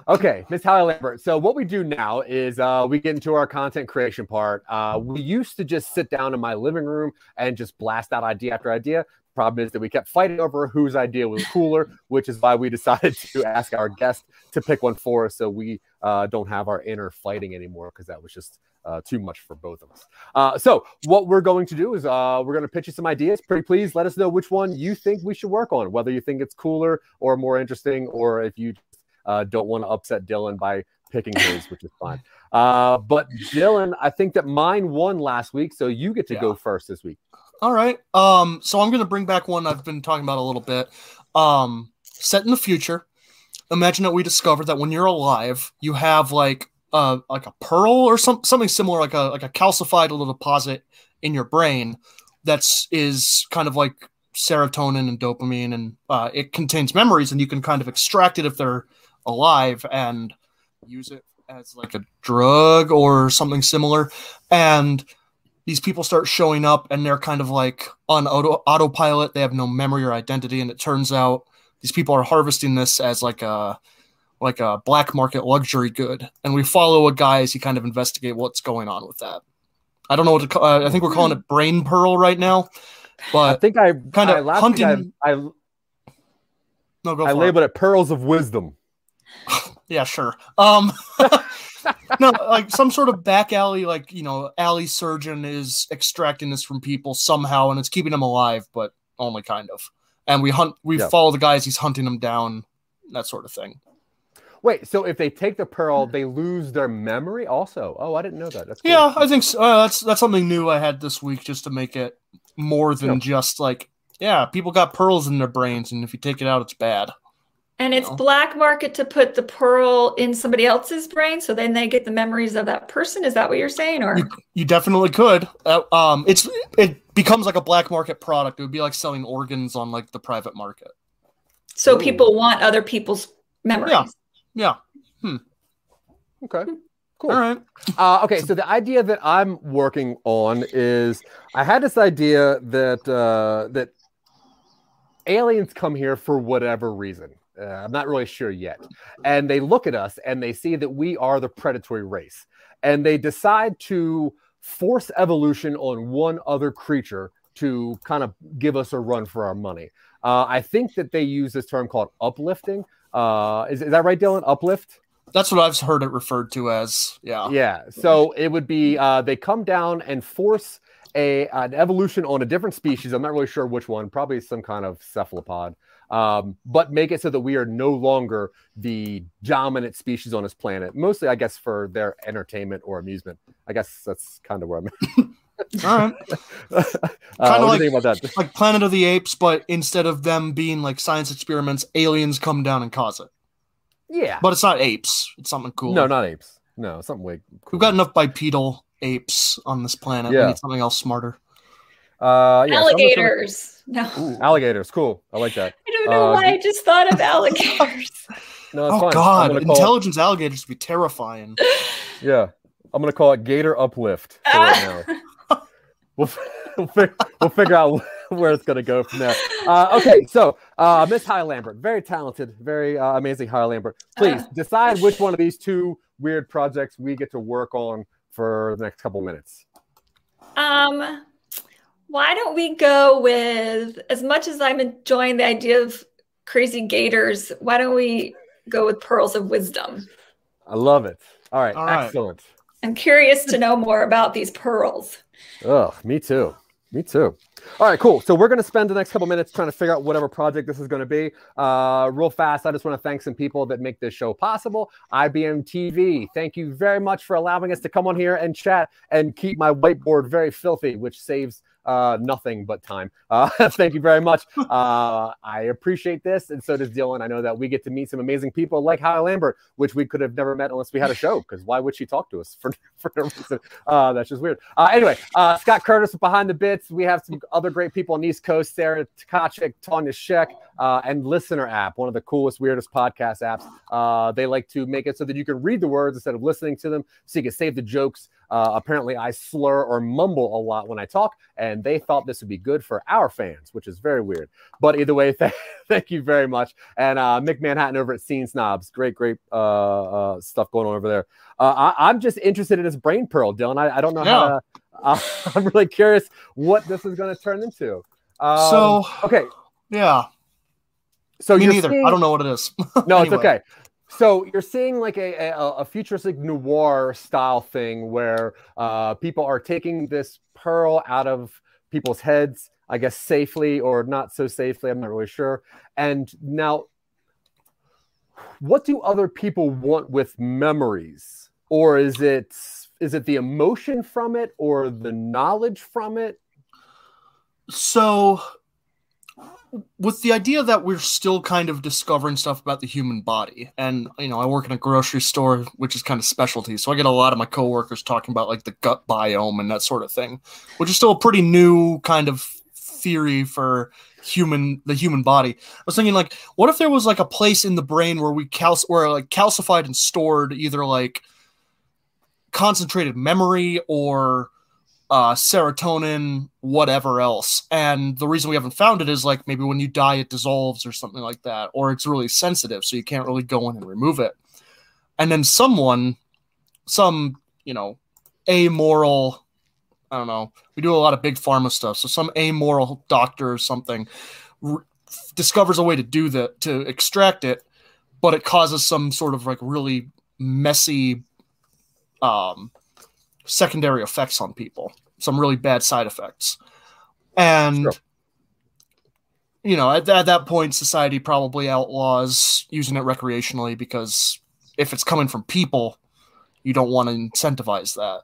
Okay, Miss Hallie Lambert. So what we do now is uh, we get into our content creation part. Uh, we used to just sit down in my living room and just blast out idea after idea. Problem is that we kept fighting over whose idea was cooler, which is why we <laughs> decided to ask our guest to pick one for us, so we uh, don't have our inner fighting anymore because that was just uh, too much for both of us. Uh, so what we're going to do is uh, we're going to pitch you some ideas. Pretty please let us know which one you think we should work on, whether you think it's cooler or more interesting, or if you uh, don't want to upset Dylan by picking his, which is fine. Uh, but Dylan, I think that mine won last week, so you get to Yeah. go first this week. All right. Um, so I'm gonna bring back one I've been talking about a little bit. Um, set in the future. Imagine that we discover that when you're alive, you have like uh like a pearl or some something similar, like a like a calcified little deposit in your brain that's is kind of like serotonin and dopamine, and uh, it contains memories, and you can kind of extract it if they're alive and use it as like a drug or something similar. And these people start showing up and they're kind of like on auto autopilot. They have no memory or identity, and it turns out these people are harvesting this as like a like a black market luxury good. And we follow a guy as he kind of investigate what's going on with that. I don't know what to call. Uh, I think we're calling it brain pearl right now, But I think I kind of I, hunting- I, I, no, go I for it. labeled it pearls of wisdom. <laughs> Yeah, sure. Um, <laughs> no, like some sort of back alley, like you know, alley surgeon is extracting this from people somehow, and it's keeping them alive, but only kind of. And we hunt, we Yeah. follow the guys. He's hunting them down, that sort of thing. Wait, so if they take the pearl, they lose their memory also? Oh, I didn't know that. Cool. Yeah, I think so. Uh, that's that's something new I had this week, just to make it more than just like, yeah, people got pearls in their brains, and if you take it out, it's bad. And it's black market to put the pearl in somebody else's brain, so then they get the memories of that person. Is that what you're saying? Or You, you definitely could. Uh, um, it's it becomes like a black market product. It would be like selling organs on like the private market. so Ooh. people want other people's memories? Yeah. Yeah. Okay. Cool. All right. Uh, okay, so the idea that I'm working on is I had this idea that uh, that aliens come here for whatever reason. Uh, I'm not really sure yet, and they look at us and they see that we are the predatory race, and they decide to force evolution on one other creature to kind of give us a run for our money. Uh, I think that they use this term called uplifting. Uh, is, is that right, Dylan? Uplift? That's what I've heard it referred to as. Yeah. Yeah. So it would be uh, they come down and force a an evolution on a different species. I'm not really sure which one. Probably some kind of cephalopod. Um, but make it so that we are no longer the dominant species on this planet. Mostly, I guess, for their entertainment or amusement. I guess that's kind of where I'm. At. <laughs> All right. <laughs> uh, Kinda like- about that? <laughs> Like Planet of the Apes, but instead of them being like science experiments, aliens come down and cause it. Yeah. But it's not apes. It's something cool. No, not apes. No, something way. We've got enough bipedal apes on this planet. Yeah. We need something else smarter. Uh, yeah, so gonna- Alligators. No. Ooh, <laughs> alligators. Cool. I like that. I don't know Uh, why I just thought of alligators. <laughs> No, it's oh fine. God, gonna call- intelligence alligators would be terrifying. <laughs> Yeah, I'm gonna call it Gator Uplift for right now. We'll, we'll, fig- we'll figure out where it's gonna go from there. Uh, okay, so uh, Miss High Lambert, very talented, very uh, amazing High Lambert. Please Uh. decide which one of these two weird projects we get to work on for the next couple minutes. Um, why don't we go with as much as I'm enjoying the idea of crazy gators, why don't we go with pearls of wisdom? I love it. All right, All right. excellent. I'm curious to know more about these pearls. Ugh, me too. Me too. All right, cool. So we're going to spend the next couple minutes trying to figure out whatever project this is going to be. Uh, real fast, I just want to thank some people that make this show possible. IBM TV, thank you very much for allowing us to come on here and chat and keep my whiteboard very filthy, which saves uh, nothing but time. Uh, <laughs> thank you very much. <laughs> Uh, I appreciate this, and so does Dylan. I know that we get to meet some amazing people like Hannah Lambert, which we could have never met unless we had a show. <laughs> Because why would she talk to us for, for no reason? Uh, that's just weird. Uh, anyway, uh, Scott Curtis behind the bits. We have some other great people on the East Coast: Sarah Tkachik, Tanya Sheck, uh, and Listener app, one of the coolest, weirdest podcast apps. Uh, they like to make it so that you can read the words instead of listening to them, so you can save the jokes Uh, apparently, I slur or mumble a lot when I talk, and they thought this would be good for our fans, which is very weird. But either way, <laughs> th- thank you very much. And uh, Mick Manhattan over at Scene Snobs, great, great uh, uh, stuff going on over there. Uh, I- am just interested in this brain pearl, Dylan. I, I don't know yeah. how to. Uh, <laughs> I'm really curious what this is going to turn into. Um, so okay, yeah. So me neither. Seeing... I don't know what it is. <laughs> no, anyway. it's okay. So you're seeing like a, a, a, futuristic noir style thing where uh, people are taking this pearl out of people's heads, I guess safely or not so safely. I'm not really sure. And now, what do other people want with memories, or is it is it the emotion from it or the knowledge from it? So with the idea that we're still kind of discovering stuff about the human body and you know i work in a grocery store which is kind of specialty so i get a lot of my coworkers talking about like the gut biome and that sort of thing which is still a pretty new kind of theory for human the human body. I was thinking like what if there was like a place in the brain where we cal where like calcified and stored either like concentrated memory or uh, serotonin, whatever else. And the reason we haven't found it is like maybe when you die, it dissolves or something like that, or it's really sensitive, so you can't really go in and remove it. And then someone, some, you know, amoral, I don't know, we do a lot of big pharma stuff. So some amoral doctor or something r- discovers a way to do that, to extract it, but it causes some sort of like really messy, um, secondary effects on people, some really bad side effects. And, sure. you know, at, at that point, society probably outlaws using it recreationally because if it's coming from people, you don't want to incentivize that.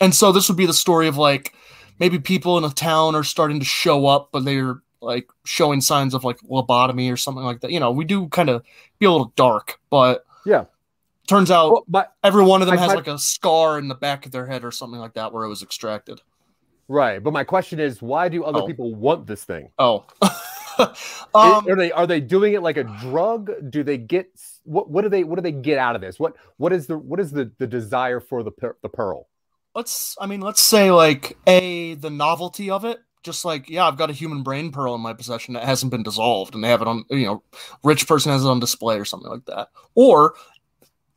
And so this would be the story of like maybe people in a town are starting to show up, but they're like showing signs of like lobotomy or something like that. You know, we do kind of be a little dark, but yeah, Turns out well, but every one of them has my, like a scar in the back of their head or something like that where it was extracted. Right, but my question is, why do other oh. people want this thing? Oh, <laughs> um, are they are they doing it like a drug? Do they get what? What do they what do they get out of this? What what is the what is the the desire for the the pearl? Let's I mean let's say like a the novelty of it. Just like yeah, I've got a human brain pearl in my possession that hasn't been dissolved, and they have it on you know, rich person has it on display or something like that. Or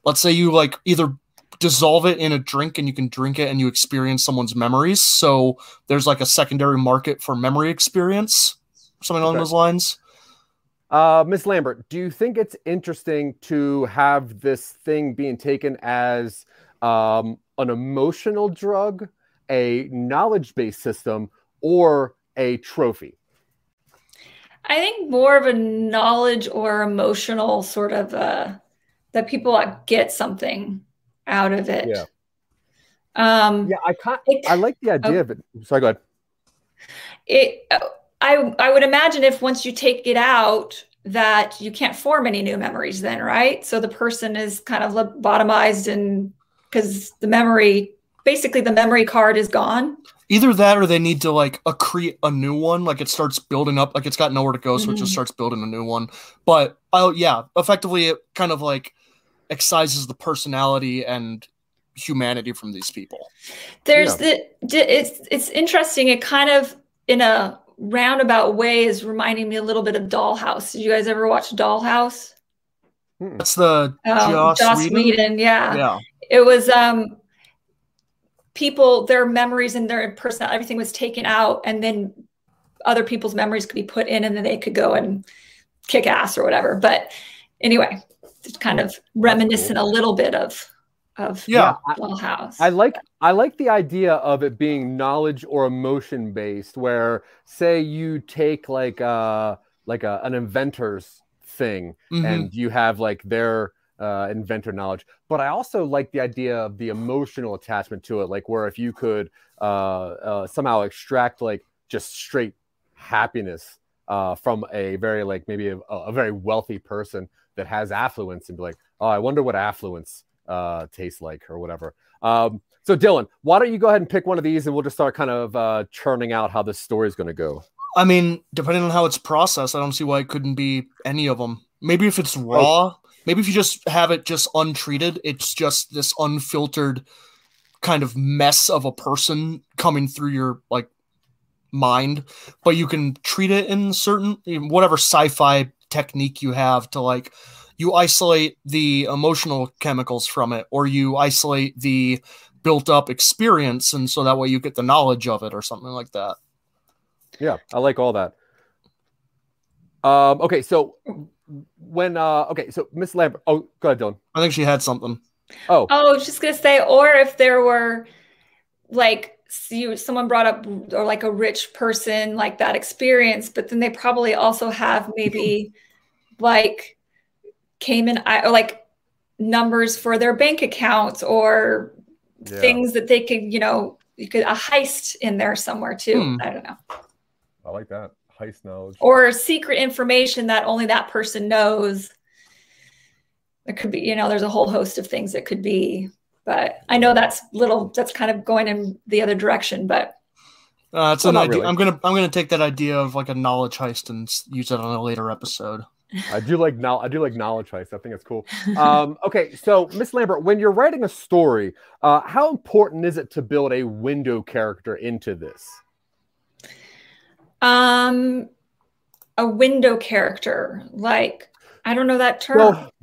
let's say you like either dissolve it in a drink and you can drink it and you experience someone's memories. So there's like a secondary market for memory experience, something along okay. those lines. Uh, Miss Lambert, do you think it's interesting to have this thing being taken as um, an emotional drug, a knowledge based system, or a trophy? I think more of a knowledge or emotional sort of uh, that people get something out of it. Yeah. Um, yeah, I can't. It, I like the idea oh, of it. Sorry, go ahead. It. I I would imagine if once you take it out, that you can't form any new memories. Then, right? So the person is kind of lobotomized, and because the memory, basically, the memory card is gone. Either that, or they need to like accrete a new one. Like it starts building up. Like it's got nowhere to go, so mm-hmm. it just mm-hmm. starts building a new one. But oh yeah, effectively, it kind of like excises the personality and humanity from these people. There's yeah. the it's it's interesting. It kind of in a roundabout way is reminding me a little bit of Dollhouse. Did you guys ever watch Dollhouse? Hmm. That's the um, Joss, Joss Whedon? Whedon. Yeah. Yeah. It was um people their memories and their personal everything was taken out and then other people's memories could be put in and then they could go and kick ass or whatever. But anyway, kind of reminiscent a little bit of of yeah Dollhouse. I like I like the idea of it being knowledge or emotion based, where say you take like uh like a, an inventor's thing mm-hmm. and you have like their uh, inventor knowledge. But I also like the idea of the emotional attachment to it, like where if you could uh, uh, somehow extract like just straight happiness uh, from a very like maybe a, a very wealthy person that has affluence and be like, oh, I wonder what affluence uh, tastes like or whatever. Um, so, Dylan, why don't you go ahead and pick one of these and we'll just start kind of uh, churning out how this story is going to go. I mean, depending on how it's processed, I don't see why it couldn't be any of them. Maybe if it's raw, maybe if you just have it just untreated, it's just this unfiltered kind of mess of a person coming through your like mind, but you can treat it in certain whatever sci-fi technique you have to like you isolate the emotional chemicals from it or you isolate the built up experience and so that way you get the knowledge of it or something like that. Yeah i like all that. Um okay so when uh okay so miss lambert oh go ahead dylan. I think she had something. Oh. Oh i was just gonna say or if there were like you someone brought up or like a rich person like that experience but then they probably also have maybe <laughs> like Cayman or like numbers for their bank accounts or yeah. things that they could, you know, you could a heist in there somewhere too. Hmm. I don't know. I like that heist knowledge or secret information that only that person knows. There could be, you know, there's a whole host of things that could be, but I know that's little. That's kind of going in the other direction, but. Uh, it's well, an idea. Really. I'm gonna I'm gonna take that idea of like a knowledge heist and use it on a later episode. I do like now. I do like knowledge heist. I think it's cool. Um, <laughs> okay, so Miss Lambert, when you're writing a story, uh, how important is it to build a window character into this? Um, a window character, like I don't know that term. Well,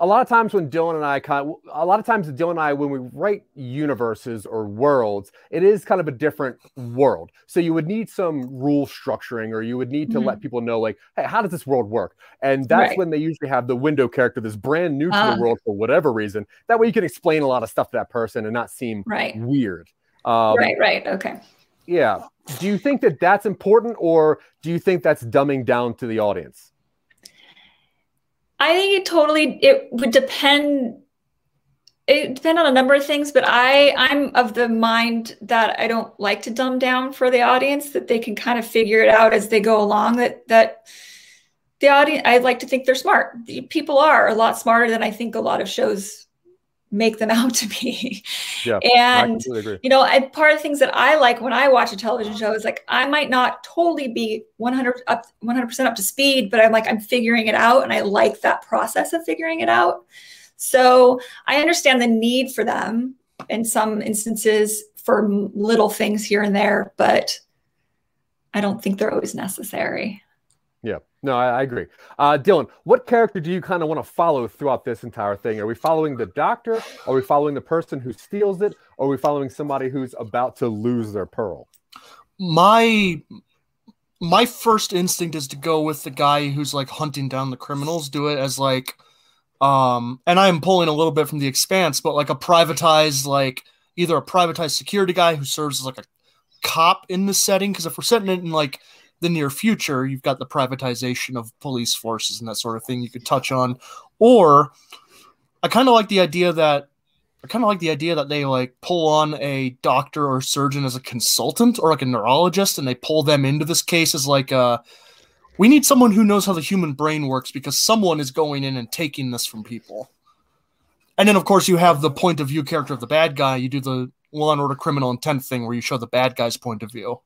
a lot of times when Dylan and I kind of, a lot of times Dylan and I when we write universes or worlds, it is kind of a different world. So you would need some rule structuring, or you would need to mm-hmm. let people know, like, hey, how does this world work? And that's right. when they usually have the window character that's brand new to uh, the world for whatever reason. That way you can explain a lot of stuff to that person and not seem right. weird. Um, right. Right. Okay. Yeah. Do you think that that's important, or do you think that's dumbing down to the audience? I think it totally it would depend it depend on a number of things, but I I'm of the mind that I don't like to dumb down for the audience that they can kind of figure it out as they go along that that the audience I like to think they're smart. People are a lot smarter than I think a lot of shows make them <laughs> out to be. Yeah, and you know, I, part of the things that I like when I watch a television show is like I might not totally be 100 up 100% up to speed, but I'm like I'm figuring it out and I like that process of figuring it out. So, I understand the need for them in some instances for little things here and there, but I don't think they're always necessary. No, I, I agree. Uh, Dylan, what character do you kind of want to follow throughout this entire thing? Are we following the doctor? Are we following the person who steals it? Or are we following somebody who's about to lose their pearl? My my first instinct is to go with the guy who's like hunting down the criminals. Do it as like, um, and I'm pulling a little bit from the Expanse, but like a privatized like either a privatized security guy who serves as like a cop in the setting. Because if we're setting it in like the near future, you've got the privatization of police forces and that sort of thing you could touch on. Or I kind of like the idea that I kind of like the idea that they like pull on a doctor or surgeon as a consultant or like a neurologist and they pull them into this case as like uh we need someone who knows how the human brain works because someone is going in and taking this from people. And then of course you have the point of view character of the bad guy. You do the law and order criminal intent thing where you show the bad guy's point of view.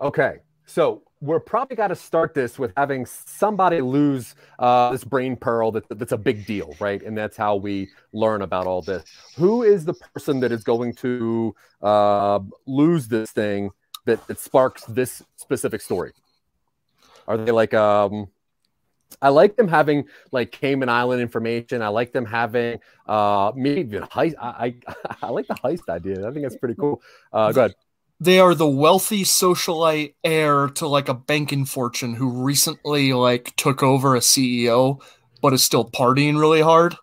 Okay, so we're probably got to start this with having somebody lose uh, this brain pearl that, that's a big deal, right? And that's how we learn about all this. Who is the person that is going to uh, lose this thing that, that sparks this specific story? Are they like um, I like them having like Cayman Island information. I like them having uh maybe even heist. I, I, <laughs> I like the heist idea. I think that's pretty cool. Uh, go ahead they are the wealthy socialite heir to like a banking fortune who recently like took over a CEO but is still partying really hard.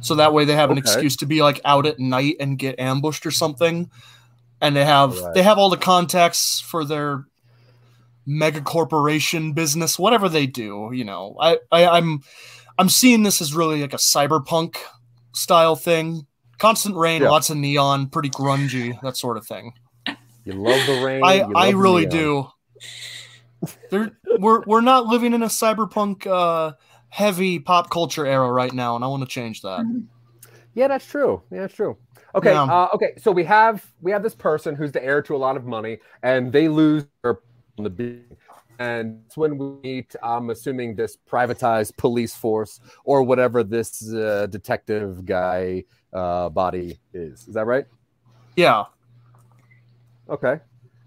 So that way they have an okay. excuse to be like out at night and get ambushed or something. And they have right. they have all the contacts for their mega corporation business, whatever they do, you know. I, I I'm I'm seeing this as really like a cyberpunk style thing. Constant rain, yeah. lots of neon, pretty grungy, that sort of thing. You love the rain. I, I really do. There, we're we're not living in a cyberpunk uh, heavy pop culture era right now, and I want to change that. Mm-hmm. Yeah, that's true. Yeah, that's true. Okay, yeah. uh, okay. So we have we have this person who's the heir to a lot of money, and they lose their the beginning. And it's when we meet, I'm assuming, this privatized police force or whatever this uh, detective guy uh, body is. Is that right? Yeah. Okay.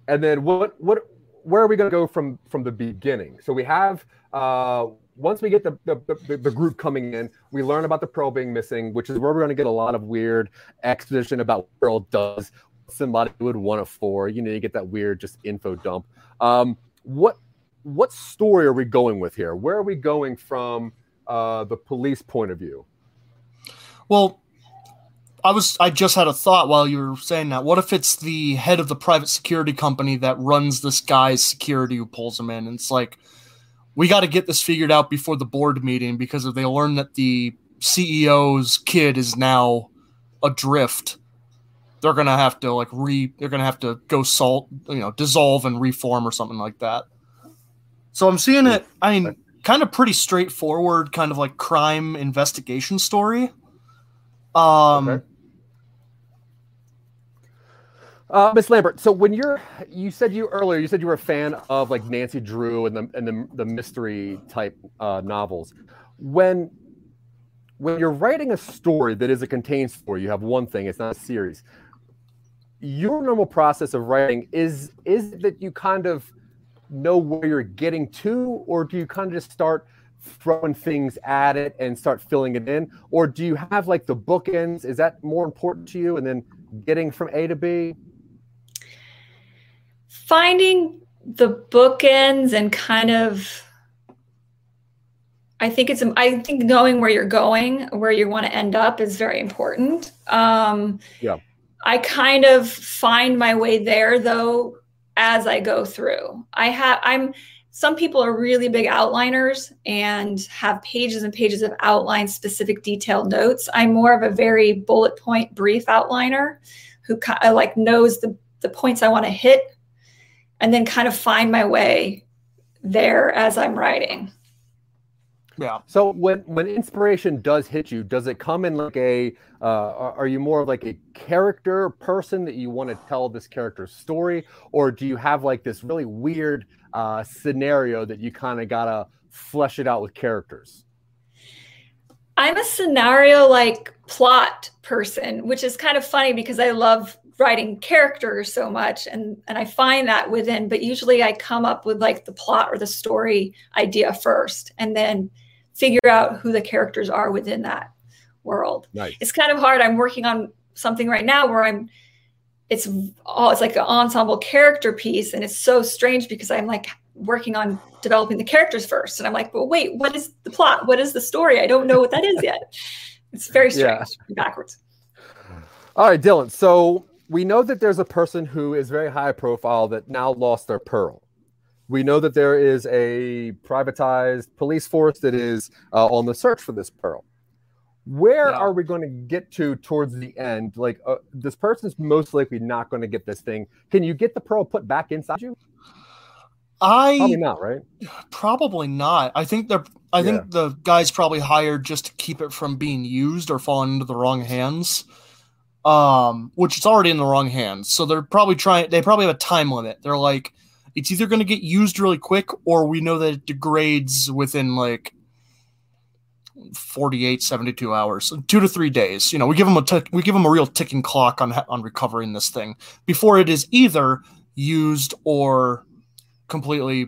And then what what where are we going to go from from the beginning? So we have uh, once we get the, the, the, the, group coming in, we learn about the Pearl being missing, which is where we're going to get a lot of weird exposition about what Pearl does, somebody would want it for. You know, you get that weird just info dump. Um, what what story are we going with here? Where are we going from uh, the police point of view? Well, I was I just had a thought while you were saying that. What if it's the head of the private security company that runs this guy's security who pulls him in? And it's like we got to get this figured out before the board meeting because if they learn that the CEO's kid is now adrift, they're gonna have to like re they're gonna have to go salt you know dissolve and reform or something like that. So I'm seeing it. I mean, kind of pretty straightforward, kind of like crime investigation story. Um. Okay. Uh, Miss Lambert, so when you're, you said you earlier, you said you were a fan of like Nancy Drew and the and the, the mystery type uh, novels. When when you're writing a story that is a contained story, you have one thing; it's not a series. Your normal process of writing is is that you kind of know where you're getting to, or do you kind of just start throwing things at it and start filling it in, or do you have like the bookends? Is that more important to you, and then getting from A to B? Finding the bookends and kind of I think it's I think knowing where you're going, where you want to end up is very important. Um, yeah. I kind of find my way there though as I go through. I have I'm some people are really big outliners and have pages and pages of outline specific detailed notes. I'm more of a very bullet point brief outliner who kind of like knows the the points I want to hit and then kind of find my way there as I'm writing. Yeah. So when when inspiration does hit you, does it come in like a? Uh, are you more of like a character person that you want to tell this character's story, or do you have like this really weird uh, scenario that you kind of gotta flesh it out with characters? I'm a scenario like plot person, which is kind of funny because I love writing characters so much and and I find that within but usually I come up with like the plot or the story idea first and then figure out who the characters are within that world. Nice. It's kind of hard. I'm working on something right now where I'm it's all it's like an ensemble character piece and it's so strange because I'm like working on developing the characters first and I'm like, "Well, wait, what is the plot? What is the story? I don't know what that is yet." It's very strange yeah. backwards. All right, Dylan. So we know that there's a person who is very high profile that now lost their pearl. We know that there is a privatized police force that is uh, on the search for this pearl. Where yeah. are we going to get to towards the end? Like, uh, this person's most likely not going to get this thing. Can you get the pearl put back inside you? I probably not, right? Probably not. I think they're. I yeah. think the guy's probably hired just to keep it from being used or falling into the wrong hands um, which is already in the wrong hands. So they're probably trying. They probably have a time limit. They're like, it's either going to get used really quick, or we know that it degrades within like 48 72 hours two to three days you know we give them a t- we give them a real ticking clock on on recovering this thing before it is either used or completely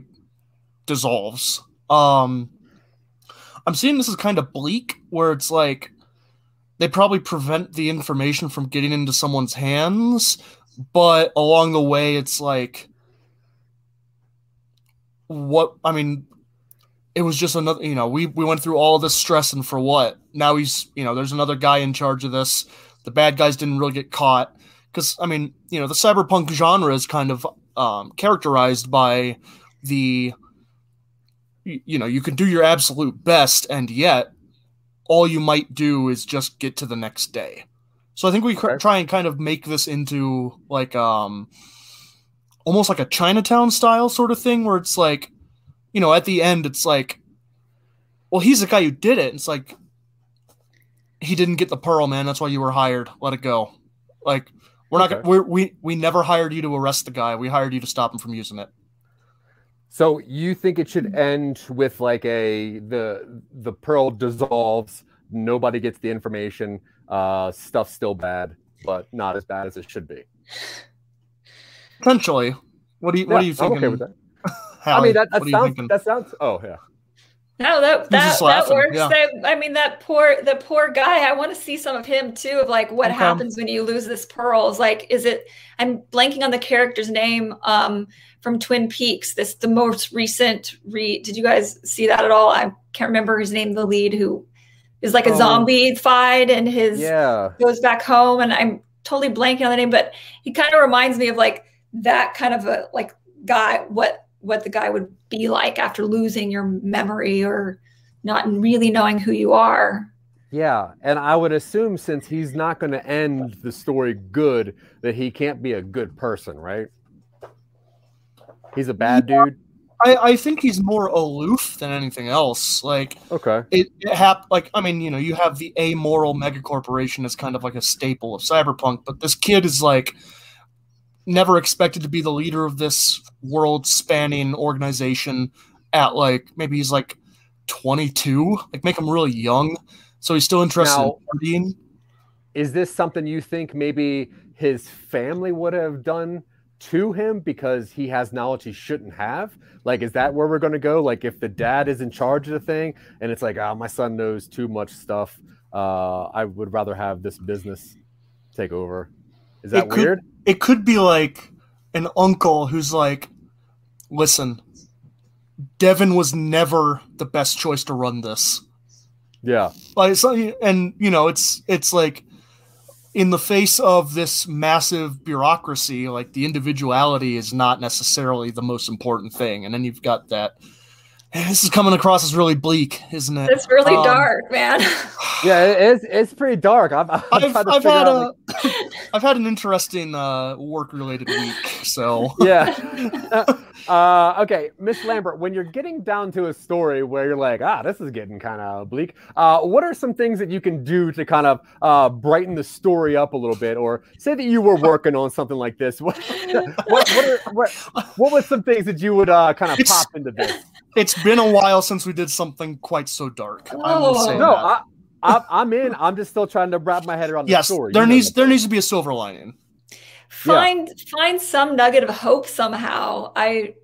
dissolves um i'm seeing this as kind of bleak where it's like they probably prevent the information from getting into someone's hands, but along the way, it's like, what? I mean, it was just another. You know, we we went through all this stress, and for what? Now he's, you know, there's another guy in charge of this. The bad guys didn't really get caught because, I mean, you know, the cyberpunk genre is kind of um, characterized by the you know you can do your absolute best and yet all you might do is just get to the next day. So I think we okay. try and kind of make this into like um almost like a Chinatown style sort of thing where it's like you know at the end it's like well he's the guy who did it. It's like he didn't get the pearl man that's why you were hired. Let it go. Like we're okay. not we're, we we never hired you to arrest the guy. We hired you to stop him from using it. So you think it should end with like a the the pearl dissolves, nobody gets the information. uh, stuff's still bad, but not as bad as it should be. Potentially. What do you What Yeah, do you think? I'm okay with that. <laughs> I mean, that, that what sounds that sounds. Oh yeah, No, that that, that works. yeah. That, I mean, that poor the poor guy. I want to see some of him too. Of like what Okay. happens when you lose this pearl? Is Like, is it? I'm blanking on the character's name um, from Twin Peaks. This the most recent read. Did you guys see that at all? I can't remember his name. The lead who is like a Oh. zombie fied and his yeah. goes back home and I'm totally blanking on the name, but he kind of reminds me of like that kind of a like guy, what what the guy would be like after losing your memory or not really knowing who you are. Yeah, and I would assume since he's not going to end the story good, that he can't be a good person, right? He's a bad dude. I, I think he's more aloof than anything else. Like Okay. it, it hap- like I mean, you know, you have the amoral megacorporation as kind of like a staple of cyberpunk, but this kid is like never expected to be the leader of this world spanning organization at like maybe he's like 22, like make him really young. So he's still interested Now- in. Is this something you think maybe his family would have done to him because he has knowledge he shouldn't have? Like, is that where we're going to go? Like, if the dad is in charge of the thing and it's like, oh, my son knows too much stuff, uh, I would rather have this business take over. Is that It could- weird? It could be like an uncle who's like, listen, Devin was never the best choice to run this. Yeah. Like so, and you know, it's it's like in the face of this massive bureaucracy, like the individuality is not necessarily the most important thing. And then you've got that. And this is coming across as really bleak, isn't it? It's really Um, dark, man. <sighs> Yeah, it's it's pretty dark. I've, I've, I've, tried to I've figure had out, a <laughs> I've had an interesting uh, work related week. So yeah. <laughs> uh, okay, Miss Lambert, when you're getting down to a story where you're like, ah, this is getting kind of bleak. Uh, what are some things that you can do to kind of uh, brighten the story up a little bit, or say that you were working on something like this? <laughs> What what what, are, what, what was some things that you would uh, kind of pop into this? it's been a while since we did something quite so dark. I will Oh. say No, that. I, I, I'm in. I'm just still trying to wrap my head around the yes, story. there You needs there needs to be a silver lining. find find some nugget of hope somehow. I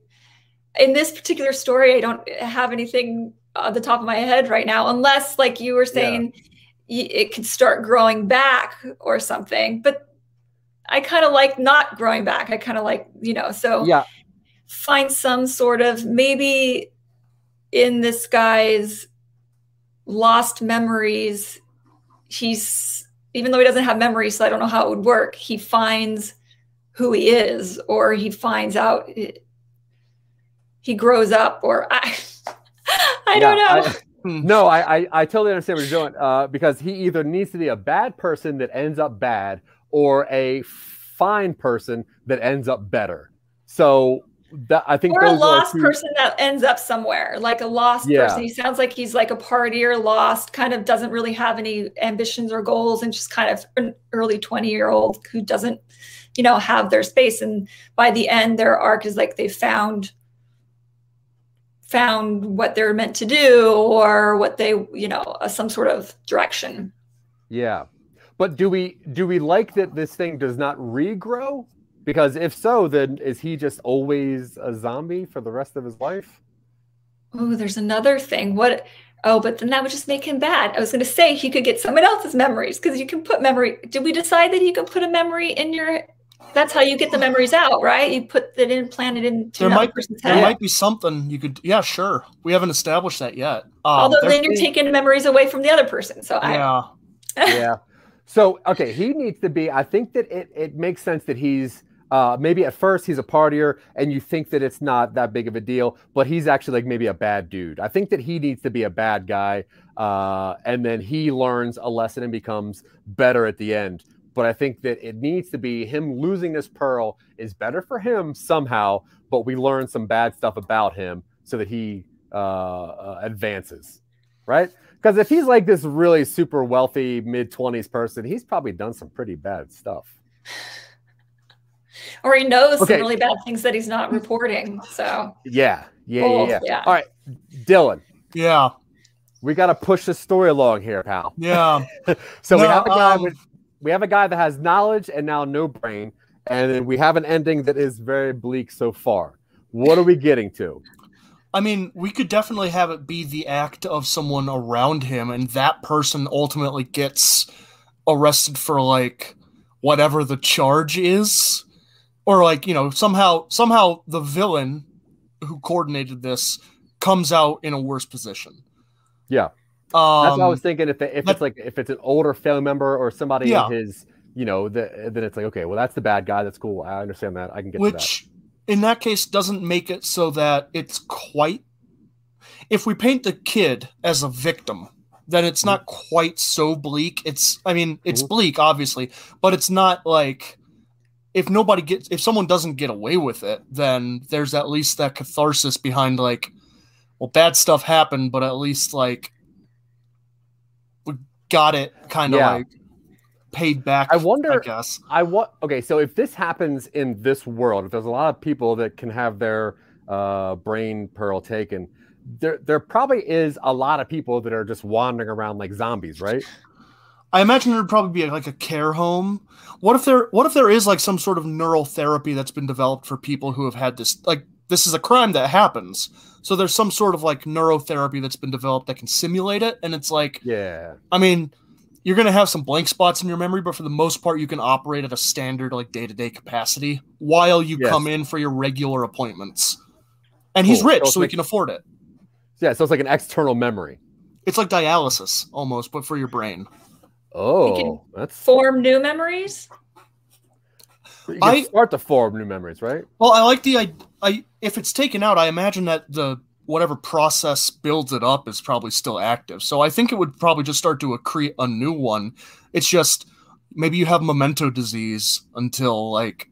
in this particular story, I don't have anything on the top of my head right now, unless like you were saying, y- it could start growing back or something. But I kind of like not growing back. I kind of like you know so yeah. find some sort of maybe in this guy's lost memories he's even though he doesn't have memories so i don't know how it would work he finds who he is or he finds out he grows up or i <laughs> i don't know I- <laughs> No, I, I I totally understand what you're doing. Uh, because he either needs to be a bad person that ends up bad, or a fine person that ends up better. So that I think or a lost two- person that ends up somewhere like a lost Yeah. person he sounds like he's like a partier lost kind of doesn't really have any ambitions or goals and just kind of an early 20 year old who doesn't you know have their space and by the end their arc is like they found found what they're meant to do or what they you know uh, some sort of direction Yeah, but do we do we like that this thing does not regrow? Because if so, then is he just always a zombie for the rest of his life? oh there's another thing what oh but then that would just make him bad i was going to say he could get someone else's memories because you can put memory did we decide that you can put a memory in your that's how you get the memories out right you put it in plant it into There might- person's There might be something you could. Yeah, sure. We haven't established that yet. Um, although there- then you're taking memories away from the other person so i yeah, <laughs> yeah. So okay, he needs to be. I think that it it makes sense that he's uh, maybe at first he's a partier and you think that it's not that big of a deal, but he's actually like maybe a bad dude. I think that he needs to be a bad guy, uh, and then he learns a lesson and becomes better at the end. But I think that it needs to be him losing this pearl is better for him somehow, but we learn some bad stuff about him so that he uh, uh, advances, right? Because if he's like this really super wealthy mid 20s person, he's probably done some pretty bad stuff. <sighs> <sighs> <sighs> or he knows Okay. some really bad things that he's not reporting so Yeah, yeah, yeah, yeah. yeah. All right, Dylan. yeah. we got to push the story along here, pal. Yeah. <laughs> so we have a guy um, with we have a guy that has knowledge and now no brain, and then we have an ending that is very bleak so far. What are we getting to? I mean, we could definitely have it be the act of someone around him, and that person ultimately gets arrested for like whatever the charge is, or like you know somehow somehow the villain who coordinated this comes out in a worse position. Yeah. Um, That's what I was thinking. If if that- it's like if it's an older family member or somebody Yeah. in his, you know, the, then it's like okay, well that's the bad guy. That's cool. I understand that. I can get to which in that case doesn't make it so that it's quite if we paint the kid as a victim then it's not quite so bleak it's i mean it's Mhm. bleak obviously but it's not like if nobody gets if someone doesn't get away with it then there's at least that catharsis behind like well bad stuff happened but at least like we got it kind of Yeah. like paid back I wonder- i guess I want okay. So if this happens in this world, if there's a lot of people that can have their uh, brain pearl taken, there there probably is a lot of people that are just wandering around like zombies, right? I imagine there'd probably be like a care home. What if there what if there is like some sort of neural therapy that's been developed for people who have had this like this is a crime that happens. So there's some sort of like neurotherapy that's been developed that can simulate it and it's like Yeah. I mean you're going to have some blank spots in your memory but for the most part you can operate at a standard like day-to-day capacity while you Yes. come in for your regular appointments. And he's rich So so he can afford it. Yeah. So it's like an external memory. It's like dialysis almost but for your brain. Oh, that's Form new memories. you can I- start to form new memories, right? Well, I like the I, I if it's taken out, I imagine that the whatever process builds it up is probably still active. So I think it would probably just start to accrete a new one. It's just maybe you have memento disease until like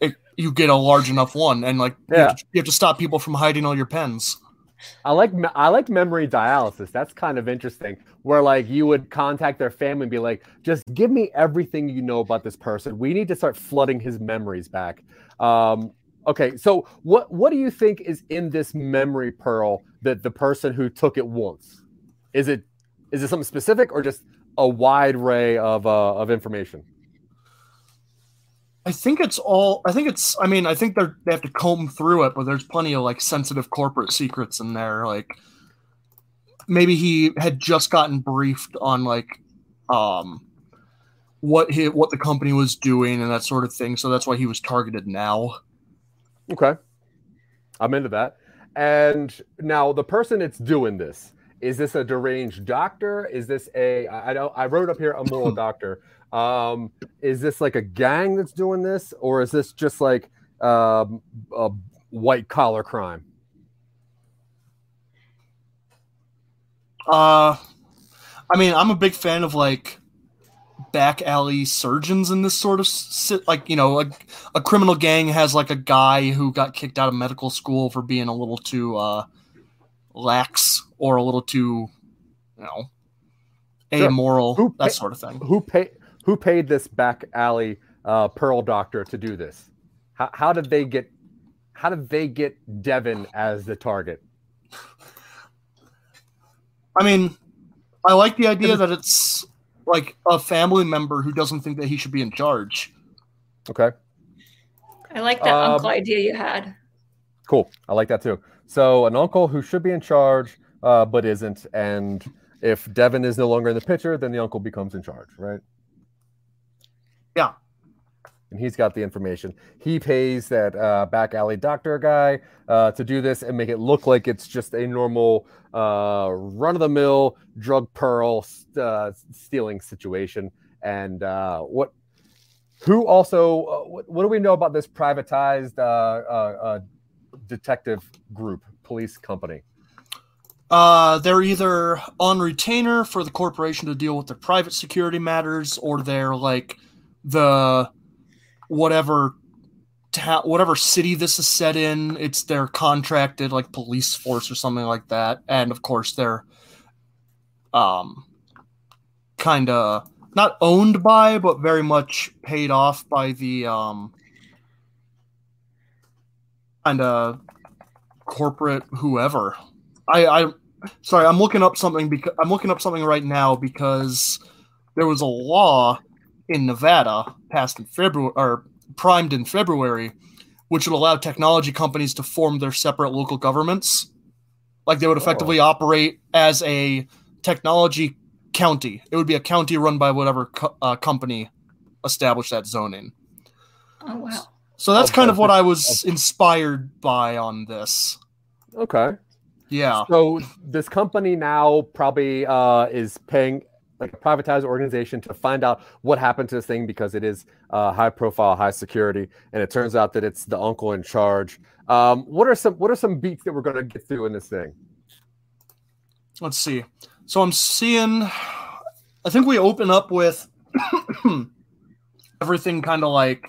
it, you get a large enough one, and like you, Yeah. have to, you have to stop people from hiding all your pens. I like I like memory dialysis. That's kind of interesting. Where like you would contact their family and be like, just give me everything you know about this person. We need to start flooding his memories back. Um, okay, so what what do you think is in this memory pearl that the person who took it wants? Is it is it something specific or just a wide array of uh, of information? I think it's all. I think it's. I mean, I think they're they have to comb through it, but there's plenty of like sensitive corporate secrets in there. Like maybe he had just gotten briefed on like um what he what the company was doing and that sort of thing. So that's why he was targeted now. Okay. I'm into that. And now the person that's doing this, is this a deranged doctor? Is this a I know I wrote up here a moral <laughs> doctor. Um, is this like a gang that's doing this, or is this just like um, a white collar crime? Uh, I mean, I'm a big fan of like back alley surgeons in this sort of sit like you know a, a criminal gang has like a guy who got kicked out of medical school for being a little too uh lax or a little too you know Sure. amoral Who that pay- sort of thing Who pay who paid this back alley uh, pearl doctor to do this? How, how did they get how did they get Devin as the target? i mean i like the idea that it's like a family member who doesn't think that he should be in charge Okay. I like that Um, uncle idea you had. Cool. I like that too. So an uncle who should be in charge, uh, but isn't, and if Devin is no longer in the picture, then the uncle becomes in charge, right? Yeah. And he's got the information. He pays that uh, back alley doctor guy uh, to do this and make it look like it's just a normal uh, run of the mill drug pearl uh, stealing situation. And uh, what? Who also? Uh, what, what do we know about this privatized uh, uh, uh, detective group, police company? Uh, they're either on retainer for the corporation to deal with their private security matters, or they're like the whatever ta- whatever city this is set in. It's their contracted like police force or something like that, and of course they're um kind of not owned by, but very much paid off by the um kind of corporate whoever. I, I sorry, I'm looking up something because I'm looking up something right now because there was a law in Nevada passed in February or primed in February, which would allow technology companies to form their separate local governments. Like they would effectively oh. operate as a technology county. It would be a county run by whatever co- uh, company established that zoning. Oh wow! So that's kind of what I was inspired by on this. Okay. Yeah. So this company now probably uh, is paying like a privatized organization to find out what happened to this thing because it is uh, high profile, high security, and it turns out that it's the uncle in charge. Um, what are some what are some beats that we're going to get through in this thing? Let's see. So I'm seeing. I think we open up with <coughs> everything kind of like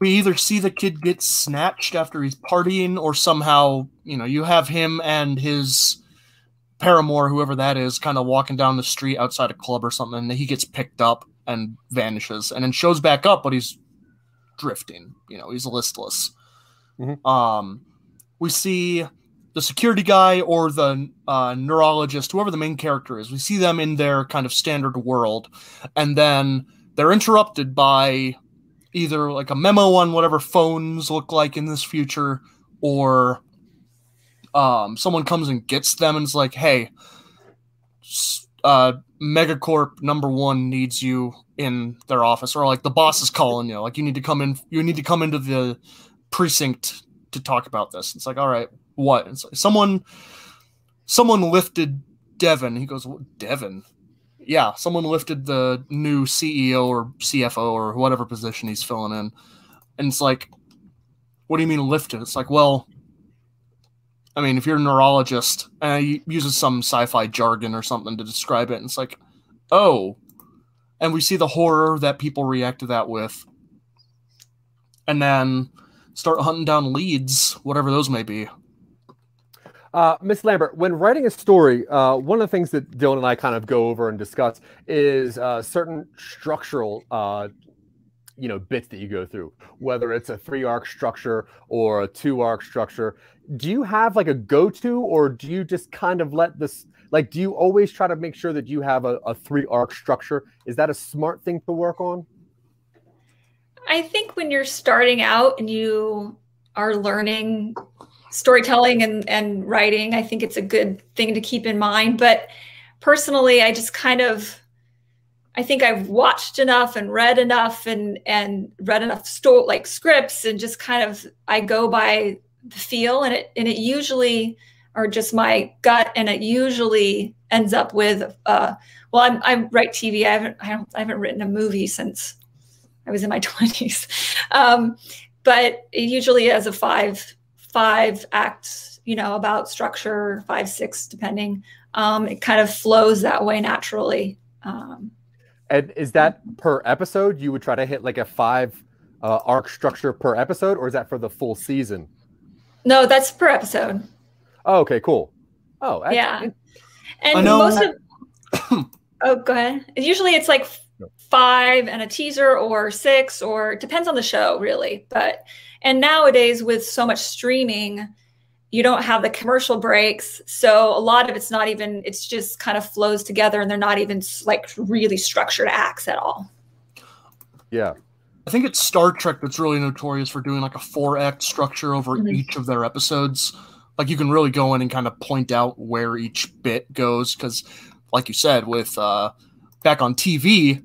we either see the kid get snatched after he's partying or somehow you know you have him and his paramour whoever that is kind of walking down the street outside a club or something and he gets picked up and vanishes and then shows back up but he's drifting you know he's listless mm-hmm. um we see the security guy or the uh, neurologist whoever the main character is we see them in their kind of standard world and then they're interrupted by either like a memo on whatever phones look like in this future or um, someone comes and gets them and is like hey uh, megacorp number one needs you in their office. Or like the boss is calling you. Like you need to come in you need to come into the precinct to talk about this. It's like all right what? It's like, someone someone lifted devin. He goes devin? Yeah, someone lifted the new CEO or CFO or whatever position he's filling in. And it's like, what do you mean lifted? It's like, well, I mean, if you're a neurologist and he uses some sci-fi jargon or something to describe it, and it's like, oh, and we see the horror that people react to that with, and then start hunting down leads, whatever those may be. Uh, Miss Lambert, when writing a story, uh, one of the things that Dylan and I kind of go over and discuss is uh, certain structural, uh, you know, bits that you go through, whether it's a three arc structure or a two arc structure. Do you have like a go to, or do you just kind of let this? Like, do you always try to make sure that you have a, a three arc structure? Is that a smart thing to work on? I think when you're starting out and you are learning storytelling and, and writing. I think it's a good thing to keep in mind. But personally, I just kind of I think I've watched enough and read enough and and read enough sto- like scripts and just kind of I go by the feel and it and it usually or just my gut and it usually ends up with uh well I'm I write TV I haven't I, don't, I haven't written a movie since I was in my <laughs> 20s um but it usually has a five five acts, you know, about structure, five, six, depending. Um, it kind of flows that way naturally. Um, and is that per episode? You would try to hit like a five uh, arc structure per episode, or is that for the full season? No, that's per episode. Oh, okay, cool. Oh, yeah. And most of <coughs> oh, go ahead. Usually, it's like five and a teaser, or six, or depends on the show, really. But and nowadays, with so much streaming, you don't have the commercial breaks. So a lot of it's not even, it's just kind of flows together and they're not even like really structured acts at all. Yeah. I think it's Star Trek that's really notorious for doing like a four act structure over mm-hmm. each of their episodes. Like you can really go in and kind of point out where each bit goes. Cause, like you said, with uh, back on TV,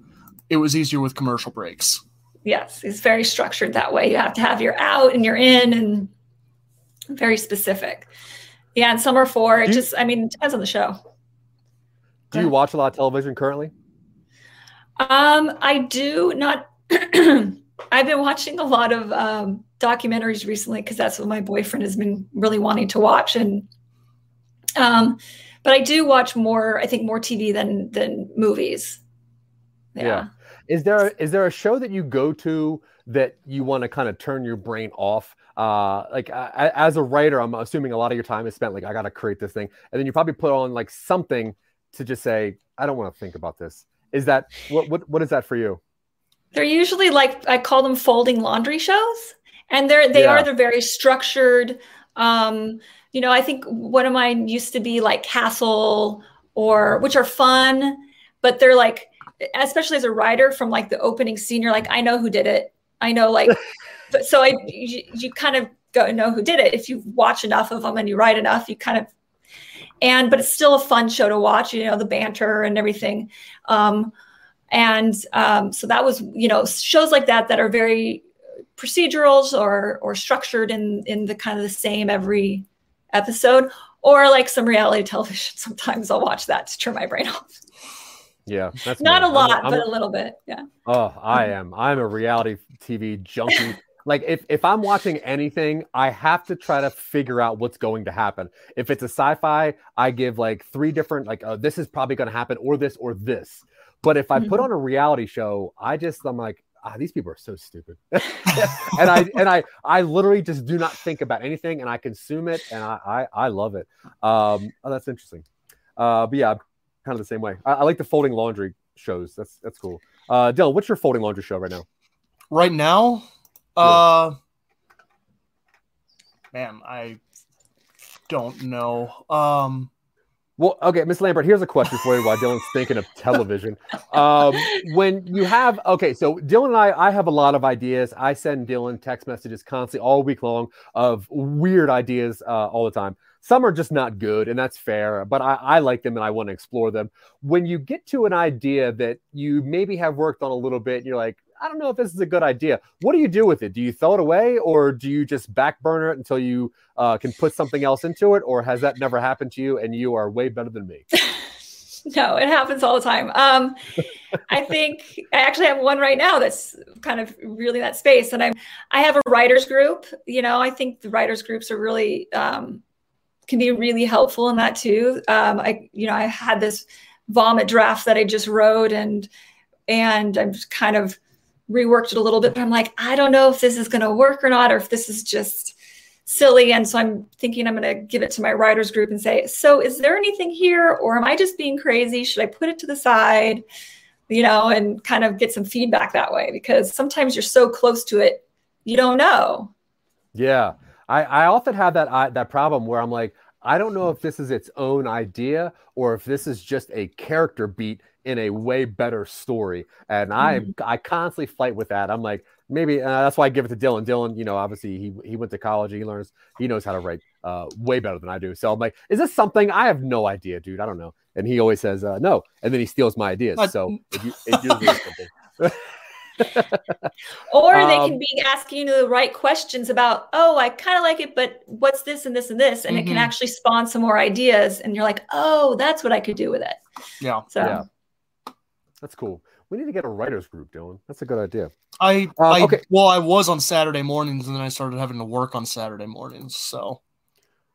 it was easier with commercial breaks yes, it's very structured that way. You have to have your out and your in and very specific. Yeah, and some are four. It just, I mean, it depends on the show. Do you watch a lot of television currently? Um, I do not. <clears throat> I've been watching a lot of um, documentaries recently because that's what my boyfriend has been really wanting to watch, and um, but I do watch more. I think more TV than than movies. Yeah. yeah. Is there is there a show that you go to that you want to kind of turn your brain off? Uh, like uh, as a writer, I'm assuming a lot of your time is spent like I got to create this thing, and then you probably put on like something to just say I don't want to think about this. Is that what what what is that for you? They're usually like I call them folding laundry shows, and they're they yeah. are they're very structured. Um, you know, I think one of mine used to be like Castle or which are fun, but they're like, especially as a writer from like the opening scene, you're like, I know who did it. I know like, but so I, you, you kind of go know who did it. If you watch enough of them and you write enough, you kind of, and, but it's still a fun show to watch, you know, the banter and everything. Um, and um, so that was, you know, shows like that that are very procedurals or or structured in in the kind of the same every episode or like some reality <laughs> television sometimes i'll watch that to turn my brain off yeah that's not me. a lot I'm, I'm, but a little bit yeah oh i am i'm a reality tv junkie like if, if i'm watching anything i have to try to figure out what's going to happen if it's a sci-fi i give like three different like oh, this is probably going to happen or this or this but if i mm-hmm. put on a reality show i just i'm like ah, these people are so stupid. <laughs> and I and I I literally just do not think about anything and I consume it and I I, I love it. Um, oh, that's interesting. Uh, but yeah, I'm kind of the same way. I, I, like the folding laundry shows. That's that's cool. Uh, Dylan, what's your folding laundry show right now? Right now, yeah. Uh, man, I don't know. Um, well, okay, Miss Lambert, here's a question for you while Dylan's thinking of television. Um, when you have, okay, so Dylan and I, I have a lot of ideas. I send Dylan text messages constantly all week long of weird ideas uh, all the time. Some are just not good, and that's fair, but I, I like them and I want to explore them. When you get to an idea that you maybe have worked on a little bit, and you're like, I don't know if this is a good idea. What do you do with it? Do you throw it away or do you just back burner it until you uh, can put something else into it? Or has that never happened to you and you are way better than me? <laughs> no, it happens all the time. Um, I think I actually have one right now that's kind of really that space. And I'm, I have a writers group, you know, I think the writers groups are really, um, can be really helpful in that too. Um, I, you know, I had this vomit draft that I just wrote and, and I'm kind of reworked it a little bit, but I'm like, I don't know if this is going to work or not, or if this is just silly. And so I'm thinking I'm going to give it to my writers group and say, so is there anything here, or am I just being crazy? Should I put it to the side? You know, and kind of get some feedback that way because sometimes you're so close to it, you don't know. Yeah. I, I often have that I, that problem where I'm like, I don't know if this is its own idea or if this is just a character beat in a way better story. And I mm. I constantly fight with that. I'm like, maybe uh, that's why I give it to Dylan. Dylan, you know, obviously he he went to college, he learns, he knows how to write uh, way better than I do. So I'm like, is this something I have no idea, dude? I don't know. And he always says uh, no, and then he steals my ideas. But, so <laughs> it, it usually is something. <laughs> or they um, can be asking you the right questions about, oh, I kind of like it, but what's this and this and this, and mm-hmm. it can mm-hmm. actually spawn some more ideas, and you're like, oh, that's what I could do with it. Yeah. So. Yeah. That's cool. We need to get a writers group, Dylan. That's a good idea. I, uh, I okay. Well, I was on Saturday mornings, and then I started having to work on Saturday mornings. So,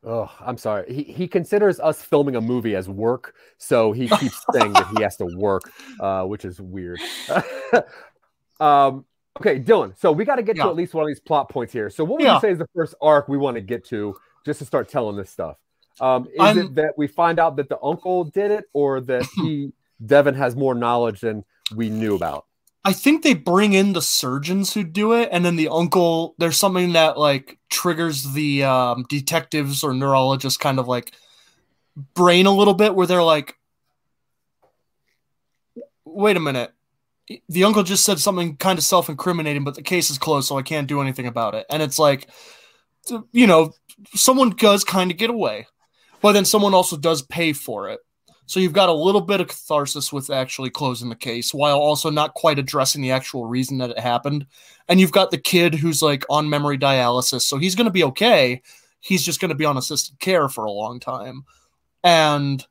oh, I'm sorry. He he considers us filming a movie as work, so he keeps <laughs> saying that he has to work, uh, which is weird. <laughs> um. Okay, Dylan. So we got to get yeah. to at least one of these plot points here. So what would yeah. you say is the first arc we want to get to, just to start telling this stuff? Um, is I'm, it that we find out that the uncle did it, or that he <laughs> Devin has more knowledge than we knew about. I think they bring in the surgeons who do it, and then the uncle. There's something that like triggers the um, detectives or neurologists kind of like brain a little bit, where they're like, "Wait a minute." The uncle just said something kind of self-incriminating, but the case is closed, so I can't do anything about it. And it's like, you know, someone does kind of get away, but then someone also does pay for it. So you've got a little bit of catharsis with actually closing the case while also not quite addressing the actual reason that it happened. And you've got the kid who's like on memory dialysis. So he's going to be okay. He's just going to be on assisted care for a long time. And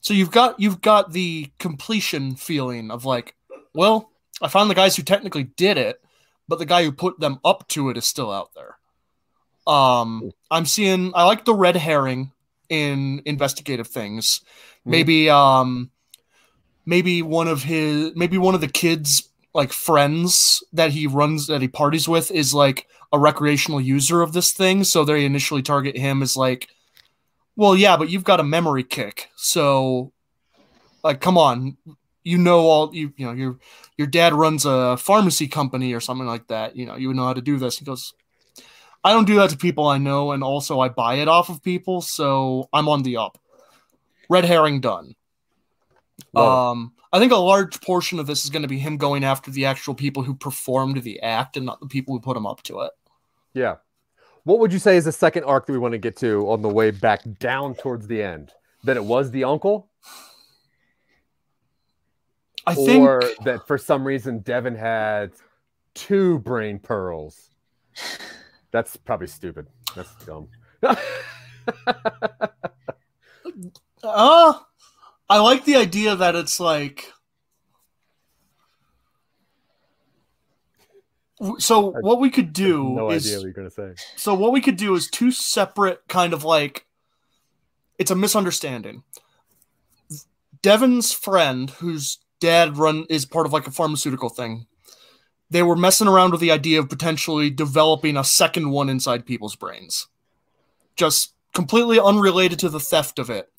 so you've got you've got the completion feeling of like, well, I found the guys who technically did it, but the guy who put them up to it is still out there. Um, I'm seeing I like the red herring in investigative things. Maybe um maybe one of his maybe one of the kids like friends that he runs that he parties with is like a recreational user of this thing. So they initially target him as like well yeah but you've got a memory kick. So like come on. You know all you you know your your dad runs a pharmacy company or something like that. You know you would know how to do this. He goes I don't do that to people I know, and also I buy it off of people, so I'm on the up. Red herring done. Um, I think a large portion of this is going to be him going after the actual people who performed the act and not the people who put him up to it. Yeah. What would you say is the second arc that we want to get to on the way back down towards the end? That it was the uncle, I think or that for some reason Devin had two brain pearls. That's probably stupid. That's dumb. <laughs> Uh, I like the idea that it's like. So what we could do no is idea what you're gonna say. so what we could do is two separate kind of like it's a misunderstanding. Devin's friend, whose dad run is part of like a pharmaceutical thing, they were messing around with the idea of potentially developing a second one inside people's brains. Just completely unrelated to the theft of it.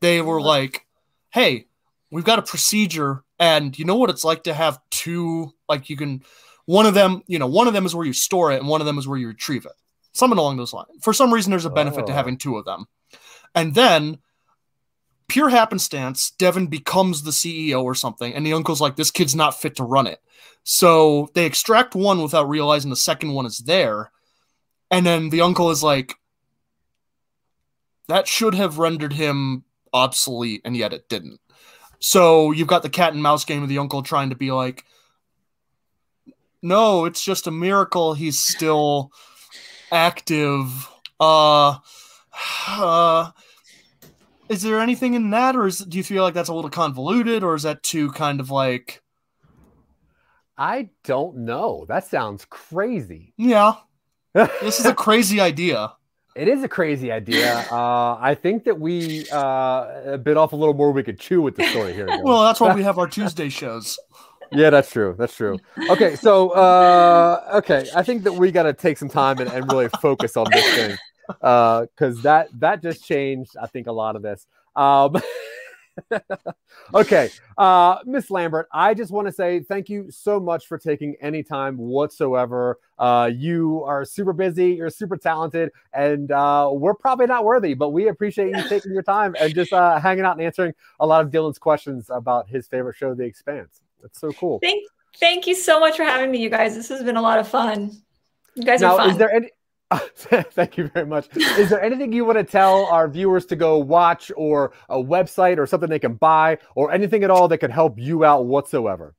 They were like, hey, we've got a procedure, and you know what it's like to have two, like you can one of them, you know, one of them is where you store it, and one of them is where you retrieve it. Something along those lines. For some reason, there's a benefit to Oh. having two of them. And then, pure happenstance, Devin becomes the CEO or something, and the uncle's like, this kid's not fit to run it. So they extract one without realizing the second one is there. And then the uncle is like, that should have rendered him obsolete, and yet it didn't. So you've got the cat and mouse game of the uncle trying to be like, no, it's just a miracle he's still active. Uh, uh is there anything in that, or is, do you feel like that's a little convoluted, or is that too kind of like, I don't know. That sounds crazy. yeah, <laughs> this is a crazy idea? It is a crazy idea. Uh, I think that we uh, bit off a little more we could chew with the story here. Well, that's why we have our <laughs> Tuesday shows. yeah, that's true. That's true. Okay, so uh, okay, I think that we got to take some time and, and really focus on this thing because that that just changed. I think a lot of this. Um, <laughs> <laughs> okay, uh, Miss Lambert, I just want to say thank you so much for taking any time whatsoever. Uh, you are super busy, you're super talented, and uh, we're probably not worthy, but we appreciate you taking your time and just uh, hanging out and answering a lot of Dylan's questions about his favorite show, The Expanse. That's so cool. Thank, thank you so much for having me, you guys. This has been a lot of fun. You guys are fun. is there any? <laughs> Thank you very much. Is there anything you want to tell our viewers to go watch, or a website, or something they can buy, or anything at all that could help you out whatsoever?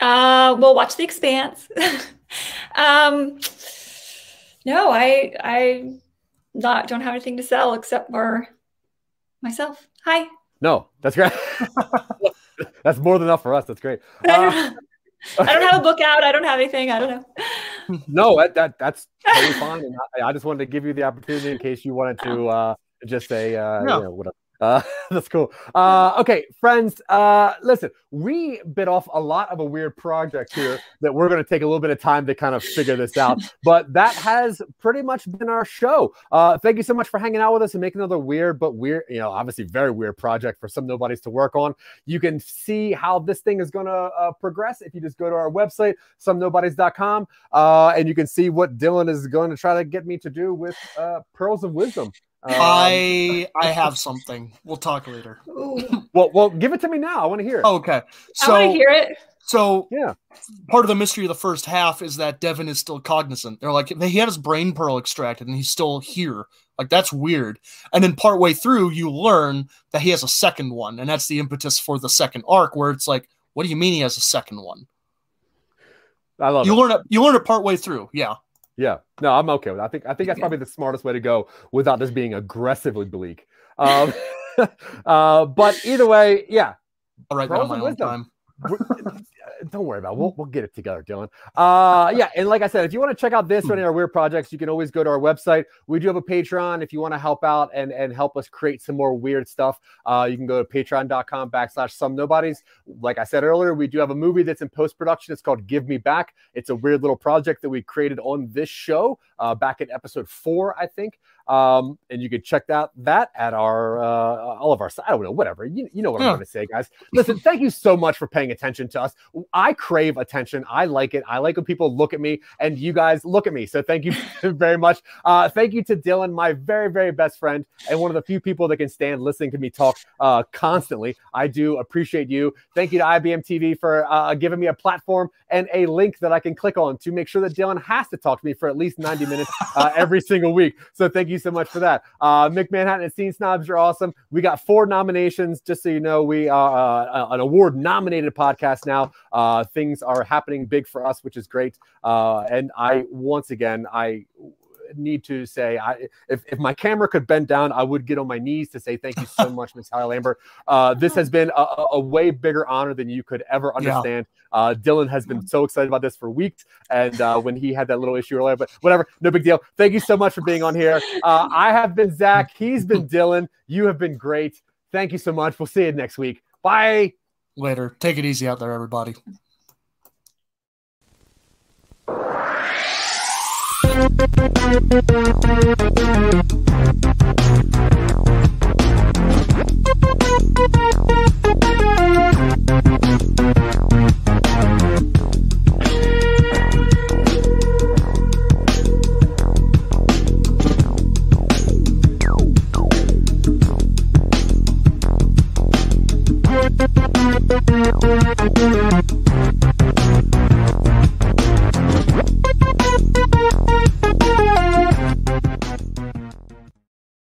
Uh, well, watch The Expanse. <laughs> um, no, I I not don't have anything to sell except for myself. Hi. No, that's great. <laughs> that's more than enough for us. That's great. Uh, I don't have a book out. I don't have anything. I don't know. No, that, that that's totally fine. And I, I just wanted to give you the opportunity in case you wanted to uh, just say, uh, Yeah. you know, whatever. Uh, <laughs> that's cool. Uh, okay, friends, uh, listen, we bit off a lot of a weird project here that we're going to take a little bit of time to kind of figure this out. <laughs> But that has pretty much been our show. Uh, thank you so much for hanging out with us and making another weird, but weird, you know, obviously very weird project for some nobodies to work on. You can see how this thing is going to uh, progress if you just go to our website, somenobodies.com, uh, and you can see what Dylan is going to try to get me to do with uh, Pearls of Wisdom. Um, I I have something. We'll talk later. <laughs> Well, well, give it to me now. I want to hear it. Okay. so I want to So hear it. so Yeah. part of the mystery of the first half is that Devin is still cognizant. They're like he had his brain pearl extracted and he's still here. Like that's weird. And then partway through, you learn that he has a second one, and that's the impetus for the second arc, where it's like, what do you mean he has a second one? I love You it. learn it. You learn it partway through. Yeah. Yeah, no, I'm okay with. It. I think I think that's Okay. probably the smartest way to go without this being aggressively bleak. Um, <laughs> uh, but either way, yeah, I'll write that Pearls my own wisdom. Don't worry about it. We'll, we'll get it together, Dylan. Uh, <laughs> yeah, and like I said, if you want to check out this or any of our weird projects, you can always go to our website. We do have a Patreon. If you want to help out and, and help us create some more weird stuff, uh, you can go to patreon.com backslash some nobodies. Like I said earlier, we do have a movie that's in post production. It's called Give Me Back. It's a weird little project that we created on this show uh, back in episode four, I think. Um, and you can check that that at our uh, all of our side. I don't know whatever you, you know what yeah. I'm going to say, guys. Listen, thank you so much for paying attention to us. I crave attention. I like it. I like when people look at me, and you guys look at me. So thank you <laughs> very much. Uh, thank you to Dylan, my very very best friend, and one of the few people that can stand listening to me talk uh, constantly. I do appreciate you. Thank you to IBM TV for uh, giving me a platform and a link that I can click on to make sure that Dylan has to talk to me for at least 90 minutes uh, every single week. So thank you so much for that. Uh, Mick Manhattan and Scene Snobs are awesome. We got four nominations. Just so you know, we are uh, an award nominated podcast now. Uh, things are happening big for us, which is great. Uh, and I, once again, I need to say, I, if, if my camera could bend down, I would get on my knees to say thank you so <laughs> much, Miss Tyler Lambert. Uh, this has been a, a, way bigger honor than you could ever understand. Yeah. Uh, Dylan has been so excited about this for weeks, and uh, when he had that little issue earlier, but whatever, no big deal. Thank you so much for being on here. Uh, I have been Zach. He's been Dylan. You have been great. Thank you so much. We'll see you next week. Bye. Later. Take it easy out there, everybody. Thank